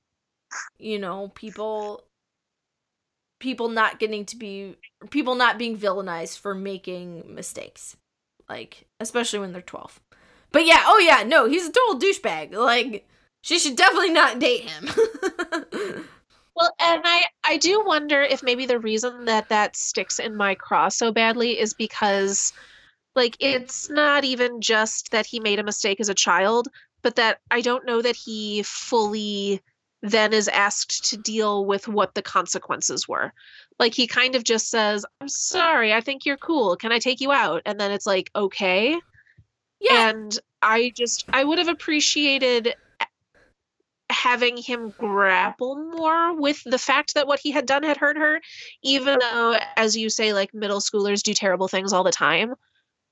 you know, people people not getting to be people not being villainized for making mistakes. Like especially when they're 12. But yeah, oh yeah, no, he's a total douchebag. Like she should definitely not date him. *laughs* well, and I I do wonder if maybe the reason that that sticks in my craw so badly is because like it's not even just that he made a mistake as a child, but that I don't know that he fully then is asked to deal with what the consequences were. Like he kind of just says, I'm sorry, I think you're cool. Can I take you out? And then it's like, okay. Yeah. And I just, I would have appreciated having him grapple more with the fact that what he had done had hurt her, even though, as you say, like middle schoolers do terrible things all the time.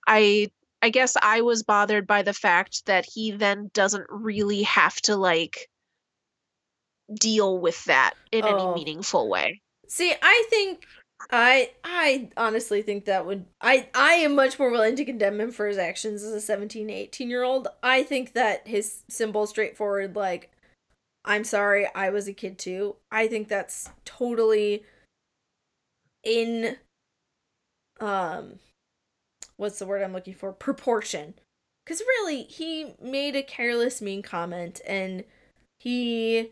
I, I guess I was bothered by the fact that he then doesn't really have to like deal with that in oh. any meaningful way. See, I think I I honestly think that would I I am much more willing to condemn him for his actions as a 17 18 year old. I think that his simple straightforward like I'm sorry, I was a kid too. I think that's totally in um what's the word I'm looking for? proportion. Cuz really, he made a careless mean comment and he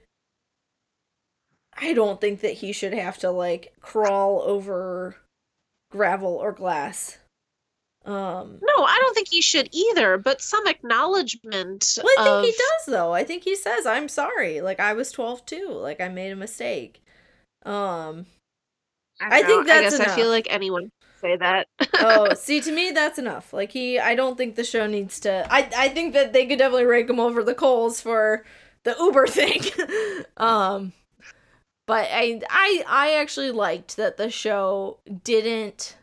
I don't think that he should have to like crawl over gravel or glass. Um No, I don't think he should either, but some acknowledgement. well, I think of, he does though. I think he says, "I'm sorry. Like I was 12 too. Like I made a mistake." Um I, I think know, I that's guess I feel like anyone say that. oh, *laughs* see, to me, that's enough. Like he, I don't think the show needs to. I, I think that they could definitely rake him over the coals for the Uber thing. *laughs* um, but I, I, I actually liked that the show didn't.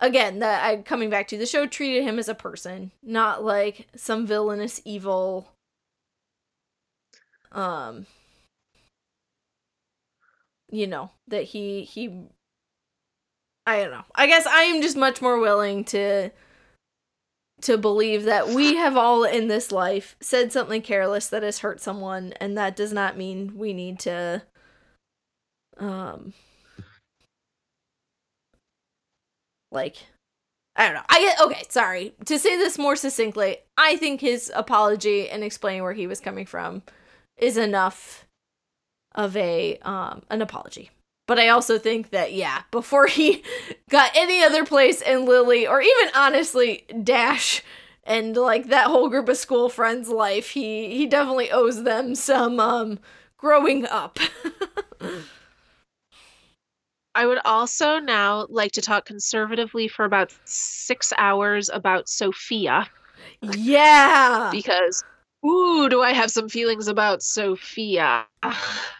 Again, that I coming back to the show treated him as a person, not like some villainous evil. Um. You know that he he I don't know. I guess I am just much more willing to to believe that we have all in this life said something careless that has hurt someone and that does not mean we need to um like I don't know. I get okay, sorry. To say this more succinctly, I think his apology and explaining where he was coming from is enough of a um an apology. But I also think that yeah, before he *laughs* got any other place in Lily or even honestly Dash and like that whole group of school friends life, he he definitely owes them some um growing up. *laughs* I would also now like to talk conservatively for about six hours about Sophia yeah. because, ooh, do I have some feelings about Sophia? *sighs*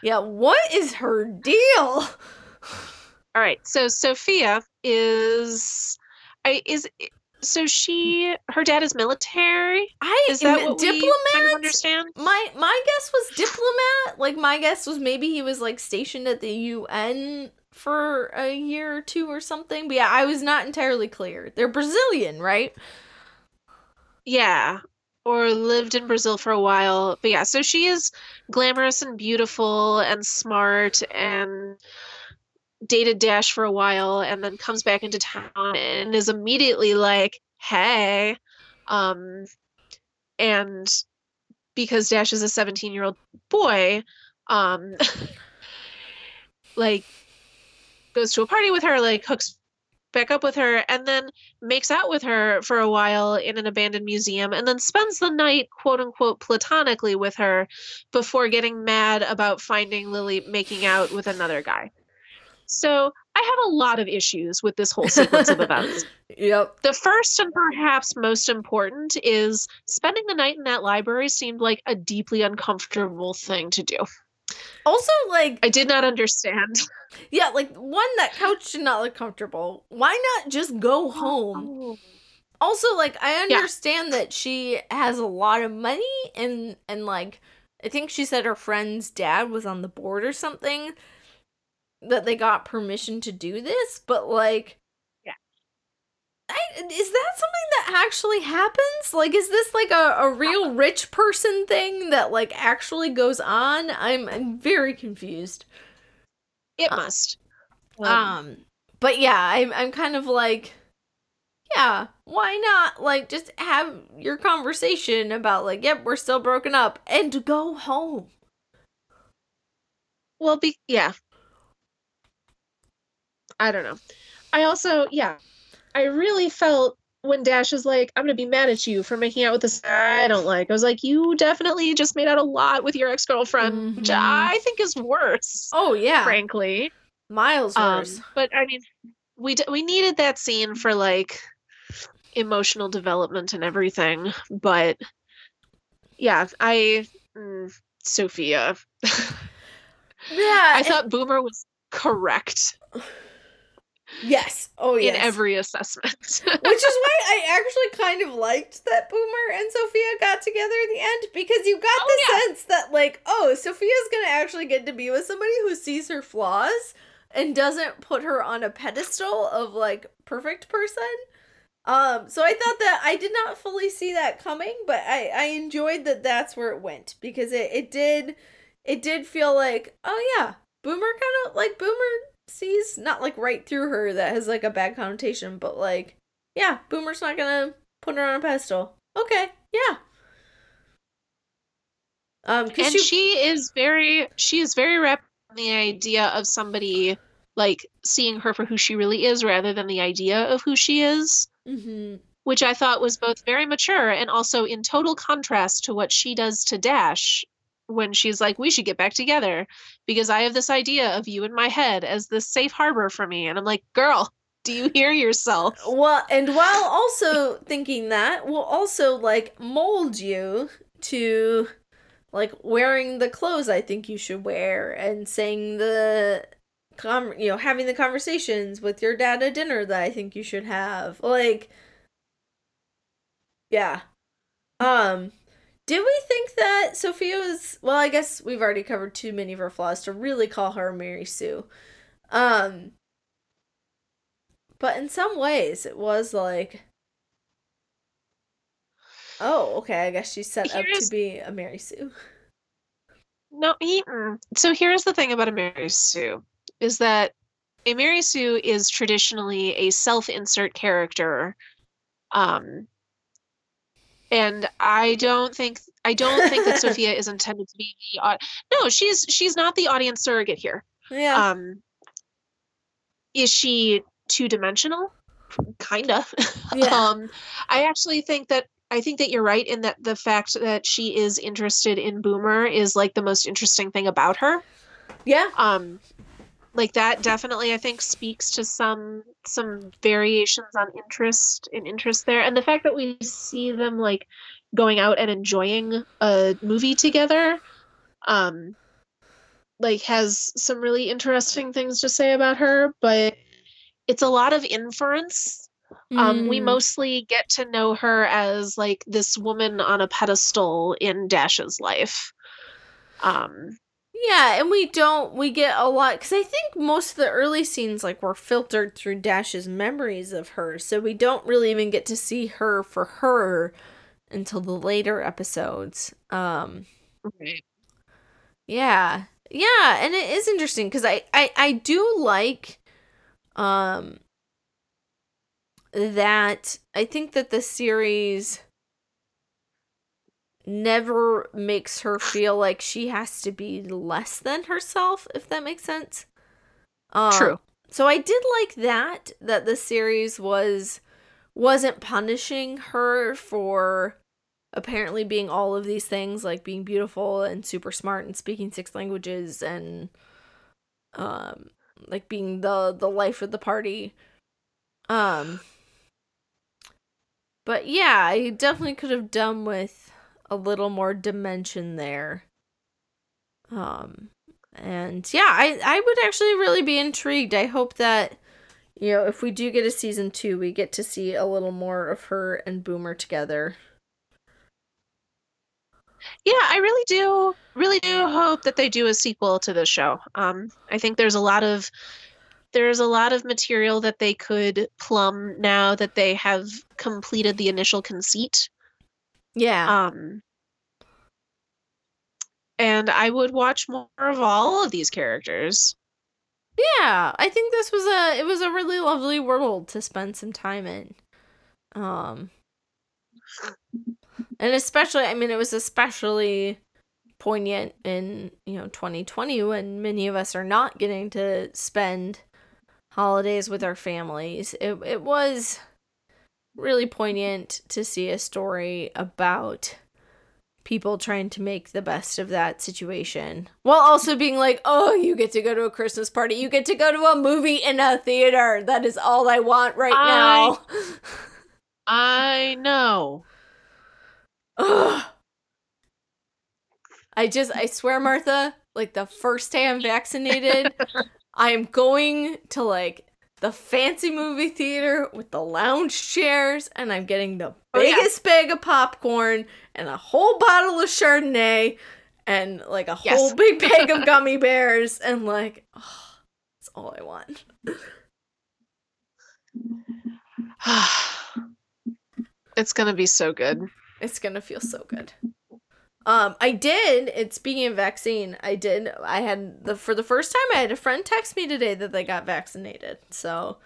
Yeah, what is her deal? All right, so Sophia is, I is so she her dad is military. I Is that what we kind of understand? My my guess was diplomat. Like my guess was maybe he was like stationed at the UN for a year or two or something. But yeah, I was not entirely clear. They're Brazilian, right? Yeah. Or lived in Brazil for a while. But yeah, so she is glamorous and beautiful and smart and dated Dash for a while and then comes back into town and is immediately like, hey. Um and because Dash is a 17 year old boy, um *laughs* like goes to a party with her, like hooks back up with her, and then makes out with her for a while in an abandoned museum, and then spends the night, quote unquote, platonically with her before getting mad about finding Lily making out with another guy. So I have a lot of issues with this whole sequence of events. *laughs* Yep. The first and perhaps most important is spending the night in that library seemed like a deeply uncomfortable thing to do. Also, like, I did not understand. *laughs* yeah, like one that couch did not look comfortable. Why not just go home? Oh. Also, like, I Yeah. understand that she has a lot of money and and like, I think she said her friend's dad was on the board or something. That they got permission to do this, but like, Yeah. I, is that something that actually happens? Like, is this like a, a real rich person thing that like actually goes on? I'm I'm very confused. It Uh, must. Um, but yeah, I'm I'm kind of like, yeah, why not like just have your conversation about like, yep, we're still broken up, and go home. Well, be yeah. I don't know. I also, yeah, I really felt when Dash is like, "I'm gonna be mad at you for making out with this guy I don't like." I was like, "You definitely just made out a lot with your ex girlfriend, which Mhm. I think is worse, Oh yeah, frankly." miles Um, worse. but I mean, we d- we needed that scene for like emotional development and everything. But yeah, I mm, Sophia. *laughs* yeah, I and- thought Boomer was correct *laughs* yes. Oh yes. in every assessment. *laughs* Which is why I actually kind of liked that Boomer and Sophia got together at the end because you got Oh, the yeah. sense that like, oh, Sophia's gonna actually get to be with somebody who sees her flaws and doesn't put her on a pedestal of like perfect person. Um, so I thought that I did not fully see that coming, but I I enjoyed that that's where it went because it it did it did feel like oh yeah, Boomer kind of like Boomer sees not like right through her that has like a bad connotation, but like yeah, Boomer's not gonna put her on a pedestal. Okay, yeah. Um, and she, she is very she is very wrapped in the idea of somebody like seeing her for who she really is rather than the idea of who she is. Mm-hmm. Which I thought was both very mature and also in total contrast to what she does to Dash when she's like, We should get back together because I have this idea of you in my head as this safe harbor for me. And I'm like, Girl, do you hear yourself? Well, and while also thinking that, will also like mold you to like wearing the clothes I think you should wear and saying the com you know having the conversations with your dad at dinner that I think you should have. Like yeah. Um did we think that Sophia was well, I guess we've already covered too many of her flaws to really call her Mary Sue. Um but in some ways it was like Oh, okay. I guess she's set up to be a Mary Sue. No, he, mm. so here's the thing about a Mary Sue is that a Mary Sue is traditionally a self-insert character. Um and I don't think I don't think that Sophia is *laughs* intended to be the no, she's she's not the audience surrogate here. Yeah. Um is she two-dimensional? Kinda. *laughs* Yeah. um I actually think that I think that you're right in that the fact that she is interested in Boomer is like the most interesting thing about her. Yeah. Um like that definitely I think speaks to some some variations on interest in interest there and the fact that we see them like going out and enjoying a movie together um like has some really interesting things to say about her but it's a lot of inference um, we Mm. mostly get to know her as like this woman on a pedestal in Dash's life. Um, Yeah, and we don't we get a lot cuz I think most of the early scenes like were filtered through Dash's memories of her. So we don't really even get to see her for her until the later episodes. Um right. Yeah. Yeah, and it is interesting cuz I, I I do like um that I think that the series never makes her feel like she has to be less than herself if that makes sense. Um, True. So I did like that that the series was wasn't punishing her for apparently being all of these things like being beautiful and super smart and speaking six languages and um like being the the life of the party um but yeah i definitely could have done with a little more dimension there um and yeah i i would actually really be intrigued i hope that you know if we do get a season two we get to see a little more of her and boomer together Yeah, I really do, really do hope that they do a sequel to this show. Um, I think there's a lot of there's a lot of material that they could plumb now that they have completed the initial conceit. Yeah. Um, and I would watch more of all of these characters. yeah i think this was a it was a really lovely world to spend some time in. Um *laughs* and especially i mean it was especially poignant in you know 2020 when many of us are not getting to spend holidays with our families. It, it was really poignant to see a story about people trying to make the best of that situation while also being like oh you get to go to a christmas party you get to go to a movie in a theater that is all i want right I- now I know. Ugh. *sighs* I just, I swear, Martha, like the first day I'm vaccinated, *laughs* I am going to like the fancy movie theater with the lounge chairs, and I'm getting the Oh, yeah. biggest bag of popcorn and a whole bottle of Chardonnay and like a Yes. whole *laughs* big bag of gummy bears, and like, oh, that's all I want. *sighs* it's gonna be so good. It's gonna feel so good. Um, I did. And speaking of vaccine, I did. I had the for the first time. I had a friend text me today that they got vaccinated. So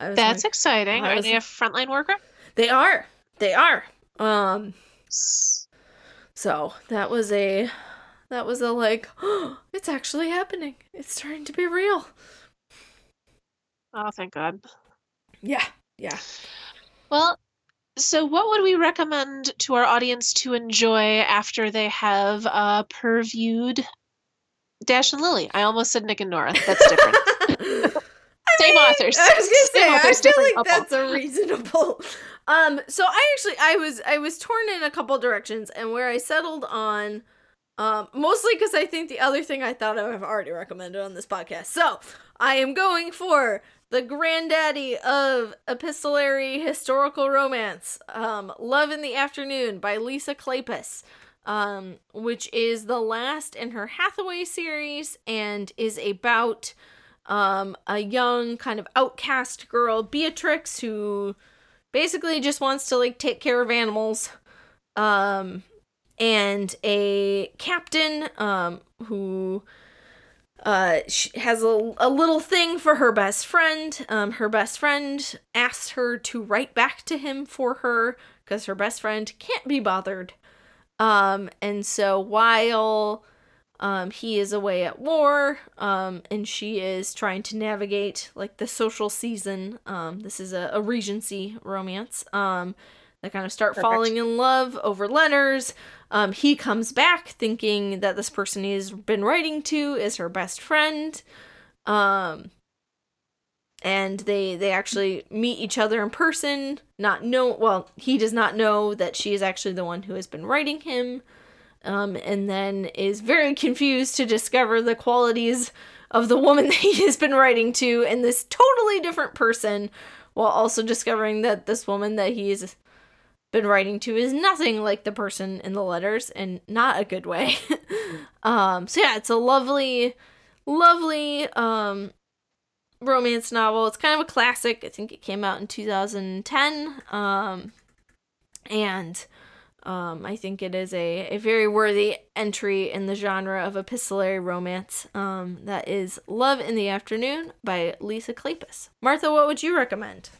I was That's like- exciting. Are was- they a frontline worker? they are. They are. Um. So that was a that was a like. Oh, *gasps* it's actually happening. It's starting to be real. Oh, thank God. Yeah, yeah. Well, so what would we recommend to our audience to enjoy after they have uh, perviewed Dash and Lily? I almost said Nick and Nora. That's different. *laughs* Same mean, authors. I was gonna Same say, I authors, feel different like couple. that's a reasonable. Um, so I actually, I was, I was torn in a couple directions, and where I settled on, um, mostly because I think the other thing I thought I would have already recommended on this podcast. So I am going for the granddaddy of epistolary historical romance, um, "Love in the Afternoon" by Lisa Kleypas. Um, which is the last in her Hathaway series and is about um, a young kind of outcast girl, Beatrix, who basically just wants to like take care of animals. Um, and a captain um, who uh, she has a, a little thing for her best friend. Um, her best friend asks her to write back to him for her because her best friend can't be bothered. Um, and so while um, he is away at war, um, and she is trying to navigate like the social season. Um, this is a, a Regency romance. Um, they kind of start Perfect. falling in love over letters. Um, he comes back thinking that this person he's been writing to is her best friend. Um, and they they actually meet each other in person. Not know well, he does not know that she is actually the one who has been writing him um, and then is very *laughs* confused to discover the qualities of the woman *laughs* that he has been writing to and this totally different person, while also discovering that this woman that he has been writing to is nothing like the person in the letters and not a good way. *laughs* um, so yeah, it's a lovely, lovely um, romance novel. It's kind of a classic. I think it came out in 2010. Um, and um, I think it is a, a very worthy entry in the genre of epistolary romance. Um, that is Love in the Afternoon by Lisa Kleypas. Martha, what would you recommend?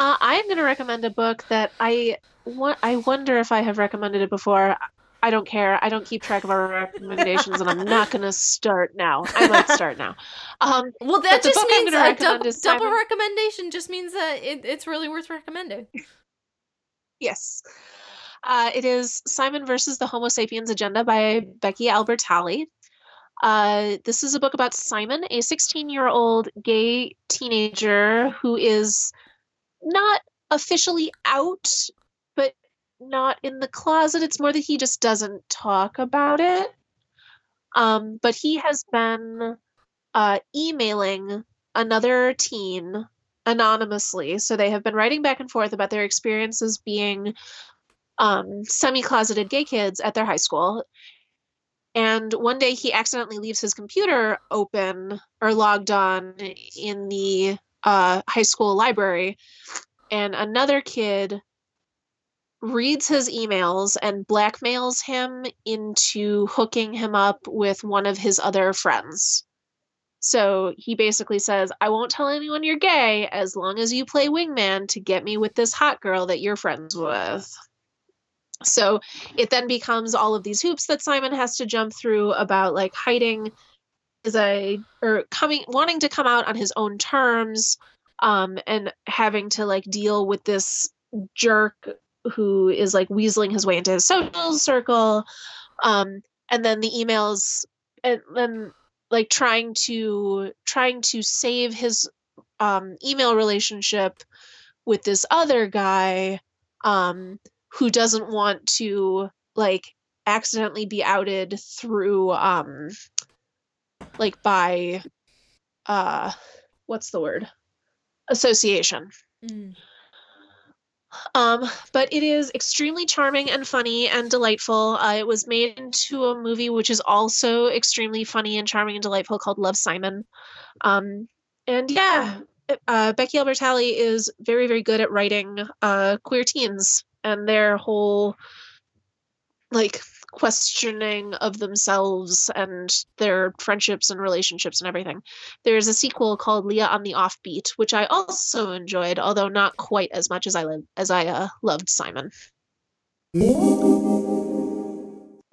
Uh, I'm going to recommend a book that I wa- I wonder if I have recommended it before. I don't care. I don't keep track of our recommendations, and I'm not going to start now. I might start now. Um, Well, that just means a double, is double Simon- recommendation just means that it, it's really worth recommending. yes. Uh, it is Simon versus the Homo sapiens Agenda by Becky Albertalli. Uh, this is a book about Simon, a 16 year old gay teenager who is not officially out, but not in the closet. It's more that he just doesn't talk about it. Um, but he has been uh, emailing another teen anonymously. So they have been writing back and forth about their experiences being um, semi closeted gay kids at their high school. And one day he accidentally leaves his computer open or logged on in the uh, high school library. And another kid reads his emails and blackmails him into hooking him up with one of his other friends. So he basically says, I won't tell anyone you're gay as long as you play wingman to get me with this hot girl that you're friends with. So it then becomes all of these hoops that Simon has to jump through about like hiding is a or coming wanting to come out on his own terms um and having to like deal with this jerk who is like weaseling his way into his social circle um and then the emails and then like trying to trying to save his um email relationship with this other guy um who doesn't want to like accidentally be outed through um like by uh what's the word? Association. Um but it is extremely charming and funny and delightful. Uh, it was made into a movie which is also extremely funny and charming and delightful called love simon. Um and yeah uh, becky albertalli is very very good at writing uh queer teens and their whole like questioning of themselves and their friendships and relationships and everything. There's a sequel called Leah on the Offbeat, which I also enjoyed, although not quite as much as I as I uh, loved Simon.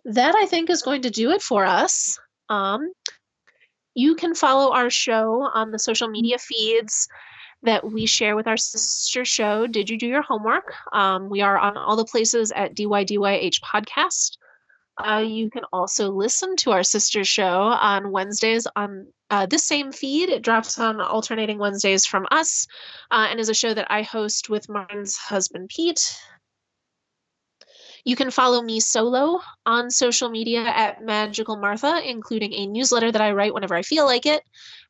That I think is going to do it for us. Um, You can follow our show on the social media feeds that we share with our sister show, Did You Do Your Homework? Um, we are on all the places at DYDYH Podcast. Uh, you can also listen to our sister show on Wednesdays on uh, this same feed. It drops on alternating Wednesdays from us uh, and is a show that I host with Marin's husband, Pete. You can follow me solo on social media at Magical Martha, including a newsletter that I write whenever I feel like it.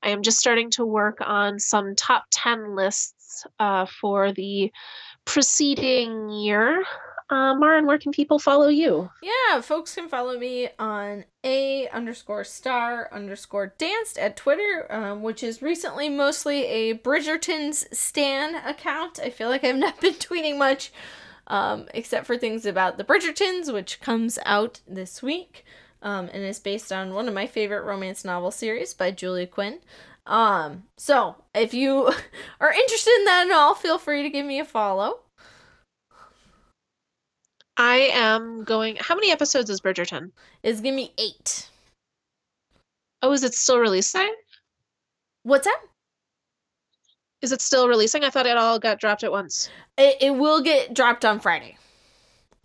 I am just starting to work on some top 10 lists uh, for the preceding year. Uh, Marin, where can people follow you? Yeah, folks can follow me on a underscore star underscore danced at Twitter, um, which is recently mostly a Bridgerton's Stan account. I feel like I've *laughs* not been tweeting much um, except for things about the Bridgertons, which comes out this week um, and is based on one of my favorite romance novel series by Julia Quinn. Um, so if you *laughs* are interested in that at all, feel free to give me a follow. I am going. How many episodes is Bridgerton? It's gonna be eight. Oh, is it still releasing? What's that? Is it still releasing? I thought it all got dropped at once. It, it will get dropped on Friday.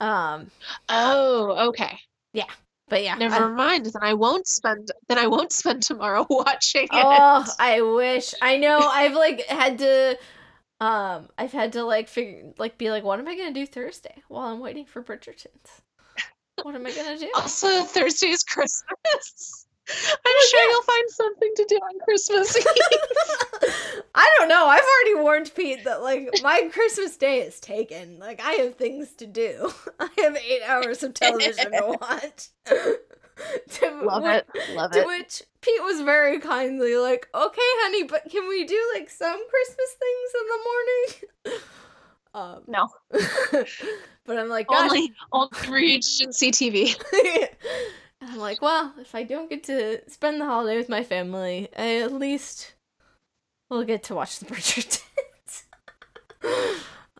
Um. Oh, okay. Yeah, but yeah. Never I, mind. Then I won't spend. Then I won't spend *laughs* tomorrow *laughs* watching it. Oh, I wish. I know. I've like had to. Um, I've had to like figure, like, be like, what am I gonna do Thursday while I'm waiting for Bridgerton's? What am I gonna do? Also, Thursday is Christmas. *laughs* I'm oh, sure yeah. you'll find something to do on Christmas *laughs* Eve. I don't know. I've already warned Pete that like my Christmas day is taken. Like I have things to do. *laughs* I have eight hours of television to watch. *laughs* to, Love it. Love to it. which Pete was very kindly like, "Okay, honey, but can we do like some Christmas things in the morning?" *laughs* Um, no. *laughs* but I'm like, Gosh. only only reach and CTV. I'm like, well, if I don't get to spend the holiday with my family, I at least will get to watch the Bridgertons.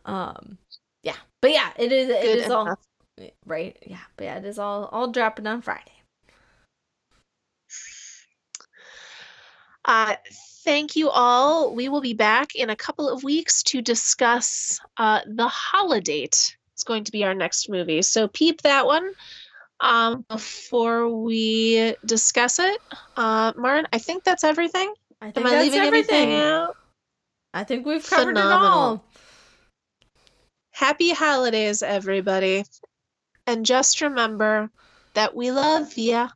um, yeah, but yeah, it is. It Good is enough. all right. Yeah, but yeah, it is all all dropping on Friday. Uh, thank you all. We will be back in a couple of weeks to discuss uh, The Holiday. It's going to be our next movie. So peep that one. Um, before we discuss it, uh, Martin, I think that's everything. I think Am I leaving everything. anything out? I think we've covered Phenomenal. it all. Happy holidays, everybody. And just remember that we love you.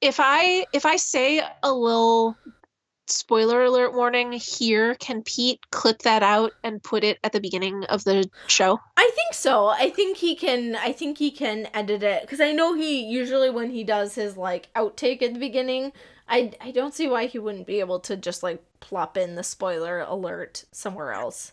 If I if I say a little spoiler alert warning here, can Pete clip that out and put it at the beginning of the show? I think so. I think he can I think he can edit it cuz I know he usually when he does his like outtake at the beginning, I I don't see why he wouldn't be able to just like plop in the spoiler alert somewhere else.